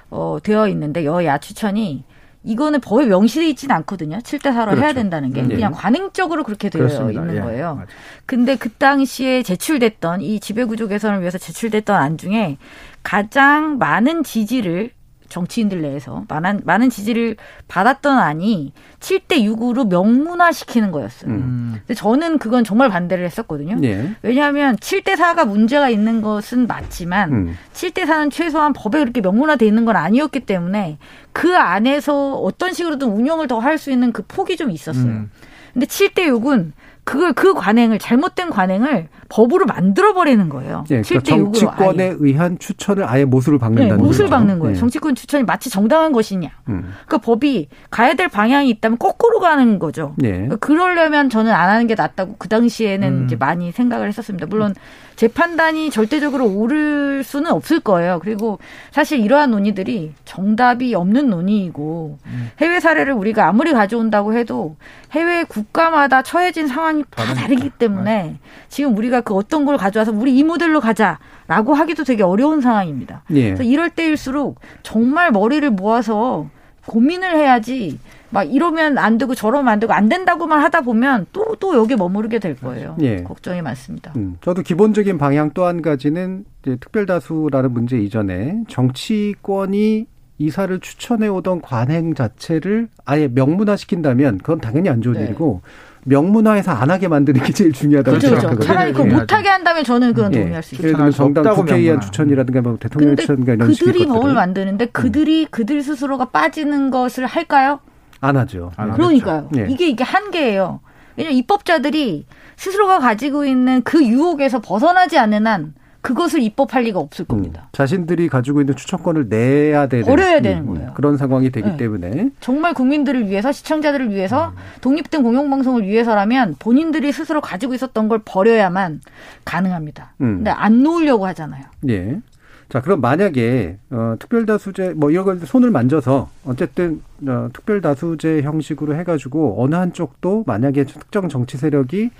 어, 되어 있는데 여야 추천이 이거는 법에 명시돼 있지는 않거든요. 7대 4로 그렇죠. 해야 된다는 게 음. 그냥 관행적으로 그렇게 되어 그렇습니다. 있는 예. 거예요. 맞 근데 그 당시에 제출됐던 이 지배구조 개선을 위해서 제출됐던 안 중에 가장 많은 지지를 정치인들 내에서 많은 많은 지지를 받았던 안이 7대 6으로 명문화시키는 거였어요. 음. 근데 저는 그건 정말 반대를 했었거든요. 예. 왜냐하면 7대 4가 문제가 있는 것은 맞지만 음. 7대 4는 최소한 법에 그렇게 명문화돼 있는 건 아니었기 때문에 그 안에서 어떤 식으로든 운영을 더 할 수 있는 그 폭이 좀 있었어요. 음. 근데 7대 6은 그걸 그 관행을 잘못된 관행을 법으로 만들어 버리는 거예요. 네, 그러니까 정치권에 아예. 의한 추천을 아예 못을 박는다는 네, 못을 박는 거예요. 네. 정치권 추천이 마치 정당한 것이냐. 음. 그 법이 가야 될 방향이 있다면 거꾸로 가는 거죠. 네. 그러니까 그러려면 저는 안 하는 게 낫다고 그 당시에는 음. 이제 많이 생각을 했었습니다. 물론 제 판단이 절대적으로 옳을 수는 없을 거예요. 그리고 사실 이러한 논의들이 정답이 없는 논의이고 음. 해외 사례를 우리가 아무리 가져온다고 해도 해외 국가마다 처해진 상황이 다 다르기 때문에 지금 우리가 그 어떤 걸 가져와서 우리 이 모델로 가자라고 하기도 되게 어려운 상황입니다. 예. 그래서 이럴 때일수록 정말 머리를 모아서 고민을 해야지 막 이러면 안 되고 저러면 안 되고 안 된다고만 하다 보면 또, 또 여기 머무르게 될 거예요. 예. 걱정이 많습니다. 음, 저도 기본적인 방향 또 한 가지는 이제 특별다수라는 문제 이전에 정치권이 이사를 추천해 오던 관행 자체를 아예 명문화 시킨다면 그건 당연히 안 좋은 네. 일이고 명문화해서 안 하게 만드는 게 제일 중요하다고 그렇죠, 그렇죠. 생각하거든요. 차라리 그 못하게 한다면 저는 그건 예. 동의할 수 있어요. 예를 들면 정당 국회의원 추천이라든가 뭐 대통령 추천인가 이런 그들이 법을 만드는데 그들이 음. 그들 스스로가 빠지는 것을 할까요? 안 하죠. 안 그러니까요. 예. 이게 이게 한계예요. 왜냐면 입법자들이 스스로가 가지고 있는 그 유혹에서 벗어나지 않는 한 그것을 입법할 리가 없을 음. 겁니다. 음, 자신들이 가지고 있는 추천권을 내야 되는 버려야 되는 음, 거예요. 그런 상황이 되기 네. 때문에 정말 국민들을 위해서 시청자들을 위해서 음. 독립된 공영방송을 위해서라면 본인들이 스스로 가지고 있었던 걸 버려야만 가능합니다. 음. 근데 안 놓으려고 하잖아요. 예. 자, 그럼 만약에 어, 특별다수제 뭐 이런 걸 손을 만져서 어쨌든 어, 특별다수제 형식으로 해가지고 어느 한쪽도 만약에 특정 정치 세력이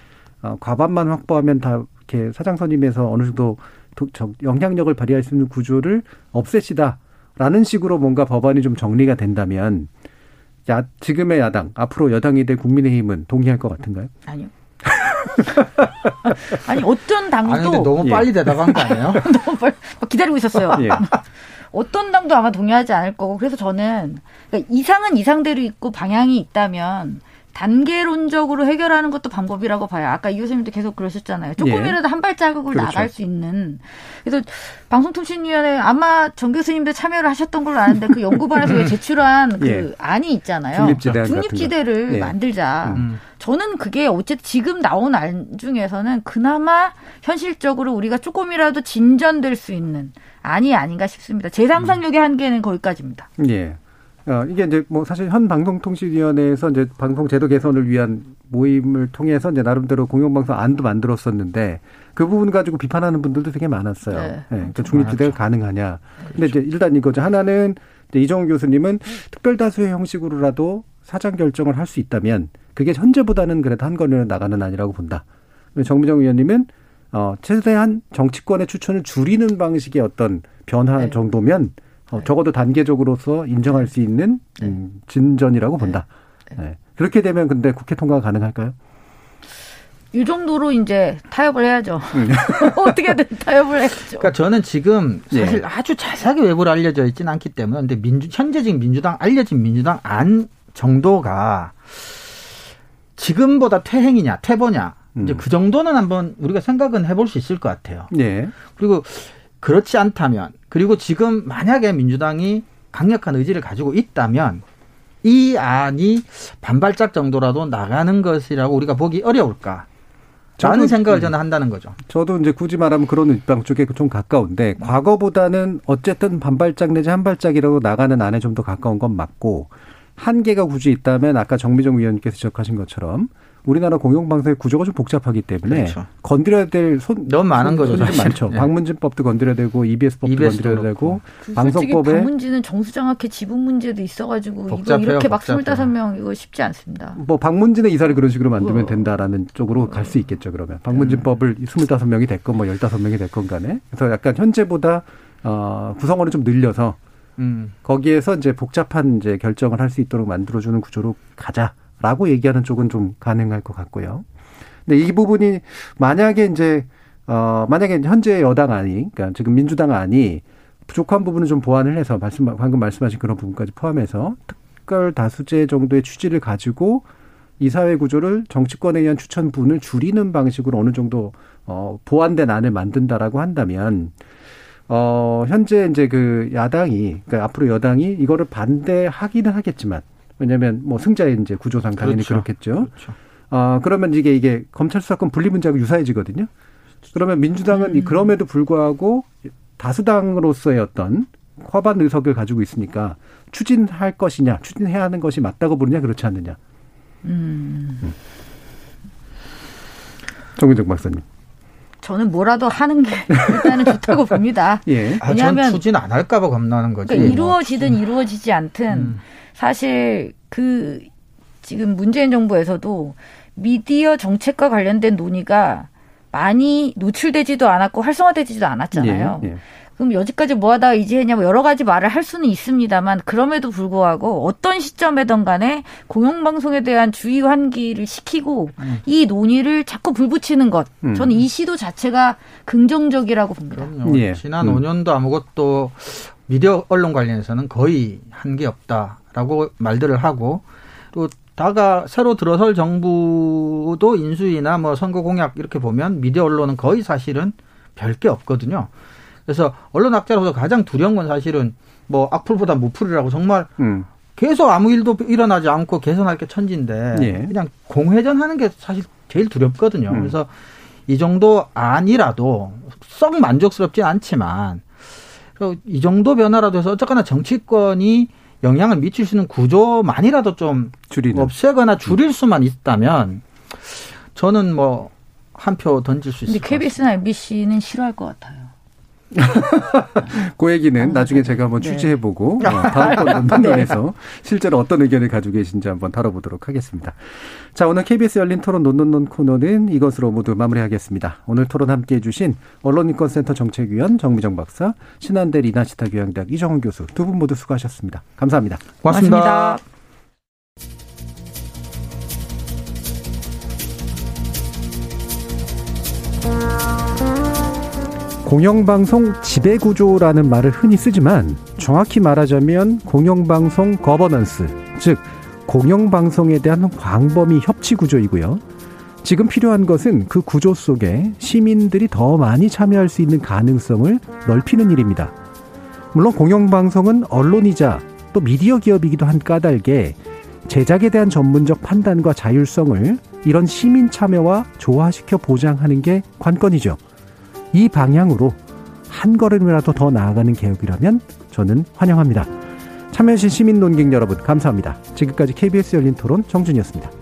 어, 과반만 확보하면 다 이렇게 사장선임에서 어느 정도 영향력을 발휘할 수 있는 구조를 없애시다라는 식으로 뭔가 법안이 좀 정리가 된다면 야, 지금의 야당 앞으로 여당이 될 국민의힘은 동의할 것 같은가요? 아니요. 아니 어떤 당도 아니, 너무 예. 빨리 대답한 거 아니에요? 너무 빨리 기다리고 있었어요. 예. 어떤 당도 아마 동의하지 않을 거고 그래서 저는 그러니까 이상은 이상대로 있고 방향이 있다면 단계론적으로 해결하는 것도 방법이라고 봐요. 아까 이 교수님도 계속 그러셨잖아요. 조금이라도 예. 한 발자국을 그렇죠. 나갈 수 있는. 그래서 방송통신위원회 아마 정 교수님도 참여를 하셨던 걸로 아는데 그 연구반에서 왜 제출한 그 예. 안이 있잖아요. 중립지대 중립지대를 예. 만들자. 음. 저는 그게 어쨌든 지금 나온 안 중에서는 그나마 현실적으로 우리가 조금이라도 진전될 수 있는 안이 아닌가 싶습니다. 제 상상력의 한계는 거기까지입니다. 예. 어, 이게 이제 뭐 사실 현 방송통신위원회에서 이제 방송 제도 개선을 위한 모임을 통해서 이제 나름대로 공영방송 안도 만들었었는데 그 부분 가지고 비판하는 분들도 되게 많았어요. 네. 네. 그러니까 중립지대가 가능하냐. 그렇죠. 근데 이제 일단 이거죠. 하나는 이제 이정훈 교수님은 특별다수의 형식으로라도 사장 결정을 할 수 있다면 그게 현재보다는 그래도 한 걸음에 나가는 아니라고 본다. 정미정 의원님은 어, 최대한 정치권의 추천을 줄이는 방식의 어떤 변화 네. 정도면 어, 적어도 단계적으로서 인정할 수 있는 네. 음, 진전이라고 네. 본다. 네. 그렇게 되면 근데 국회 통과가 가능할까요? 이 정도로 이제 타협을 해야죠. 음. 어떻게든 타협을 해야죠. 그러니까 저는 지금 사실 네. 아주 자세하게 외부로 알려져 있지는 않기 때문에 근데 민주 현재 지금 민주당 알려진 민주당 안 정도가 지금보다 퇴행이냐 퇴보냐 음. 이제 그 정도는 한번 우리가 생각은 해볼 수 있을 것 같아요. 네. 그리고 그렇지 않다면 그리고 지금 만약에 민주당이 강력한 의지를 가지고 있다면 이 안이 반발짝 정도라도 나가는 것이라고 우리가 보기 어려울까? 라는 생각을 저는 한다는 거죠. 저도 이제 굳이 말하면 그런 입장 쪽에 좀 가까운데 과거보다는 어쨌든 반발짝 내지 한 발짝이라고 나가는 안에 좀 더 가까운 건 맞고 한계가 굳이 있다면 아까 정미정 위원님께서 지적하신 것처럼 우리나라 공영방송의 구조가 좀 복잡하기 때문에 그렇죠. 건드려야 될 손 너무 많은 거죠. 손이 사실. 많죠. 네. 방문진법도 건드려야 되고 EBS법도 EBS 도 건드려야 되고 방송법에 방문지는 정수장학회 지분 문제도 있어가지고 복잡해요, 이거 이렇게 막 복잡해요. 25명 이거 쉽지 않습니다. 뭐 방문진의 이사를 그런 식으로 만들면 어. 된다라는 쪽으로 갈수 있겠죠. 그러면 방문진법을 25명이 됐건 뭐 15명이 됐건 간에 그래서 약간 현재보다 어, 구성원을 좀 늘려서 음. 거기에서 이제 복잡한 이제 결정을 할 수 있도록 만들어주는 구조로 가자 라고 얘기하는 쪽은 좀 가능할 것 같고요. 근데 이 부분이 만약에 이제 어 만약에 현재 여당 안이 그러니까 지금 민주당 안이 부족한 부분을 좀 보완을 해서 말씀 방금 말씀하신 그런 부분까지 포함해서 특별 다수제 정도의 취지를 가지고 이 사회 구조를 정치권에 의한 추천분을 줄이는 방식으로 어느 정도 어 보완된 안을 만든다라고 한다면 어, 현재 이제 그 야당이, 그러니까 앞으로 여당이 이거를 반대하기는 하겠지만, 왜냐면 뭐 승자의 이제 구조상 당연히 그렇죠. 그렇겠죠 그렇죠. 어, 그러면 이게 이게 검찰 수사권 분리 문제하고 유사해지거든요. 그러면 민주당은 이 그럼에도 불구하고 다수당으로서의 어떤 과반 의석을 가지고 있으니까 추진할 것이냐, 추진해야 하는 것이 맞다고 보느냐, 그렇지 않느냐. 음. 정민정 박사님. 저는 뭐라도 하는 게 일단은 좋다고 봅니다. 예. 아, 전 왜냐하면- 추진 안 할까봐 겁나는 거지. 그러니까 뭐. 이루어지든 이루어지지 않든 음. 사실 그 지금 문재인 정부에서도 미디어 정책과 관련된 논의가 많이 노출되지도 않았고 활성화되지도 않았잖아요. 예, 예. 그럼 여지까지 뭐 하다가 이제 했냐고 여러 가지 말을 할 수는 있습니다만 그럼에도 불구하고 어떤 시점에든 간에 공영방송에 대한 주의 환기를 시키고 이 논의를 자꾸 불붙이는 것. 음. 저는 이 시도 자체가 긍정적이라고 봅니다. 예. 지난 음. 5년도 아무것도 미디어 언론 관련해서는 거의 한 게 없다 라고 말들을 하고 또 다가 새로 들어설 정부도 인수위나 뭐 선거 공약 이렇게 보면 미디어 언론은 거의 사실은 별 게 없거든요. 그래서 언론 학자로서 가장 두려운 건 사실은 뭐 악플보다 무플이라고 정말 음. 계속 아무 일도 일어나지 않고 개선할 게 천지인데 예. 그냥 공회전 하는 게 사실 제일 두렵거든요. 음. 그래서 이 정도 아니라도 썩 만족스럽진 않지만 그이 정도 변화라도 해서 어쨌거나 정치권이 영향을 미칠 수 있는 구조만이라도 좀 줄이는. 없애거나 줄일 수만 있다면 저는 뭐 한 표 던질 수 있을 근데 것 같아요. KBS나 MBC는 싫어할 것 같아요. 그 얘기는 나중에 제가 한번 네. 취재해보고 어, 다음번 논논에서 실제로 어떤 의견을 가지고 계신지 한번 다뤄보도록 하겠습니다. 자 오늘 KBS 열린 토론 논논논 코너는 이것으로 모두 마무리하겠습니다. 오늘 토론 함께해 주신 언론인권센터 정책위원 정미정 박사, 신한대 리나시타 교양대학 이정훈 교수 두 분 모두 수고하셨습니다. 감사합니다. 고맙습니다. 공영방송 지배구조라는 말을 흔히 쓰지만 정확히 말하자면 공영방송 거버넌스, 즉 공영방송에 대한 광범위 협치 구조이고요. 지금 필요한 것은 그 구조 속에 시민들이 더 많이 참여할 수 있는 가능성을 넓히는 일입니다. 물론 공영방송은 언론이자 또 미디어 기업이기도 한 까닭에 제작에 대한 전문적 판단과 자율성을 이런 시민 참여와 조화시켜 보장하는 게 관건이죠. 이 방향으로 한 걸음이라도 더 나아가는 개혁이라면 저는 환영합니다. 참여해주신 시민 논객 여러분 감사합니다. 지금까지 KBS 열린 토론 정준이었습니다.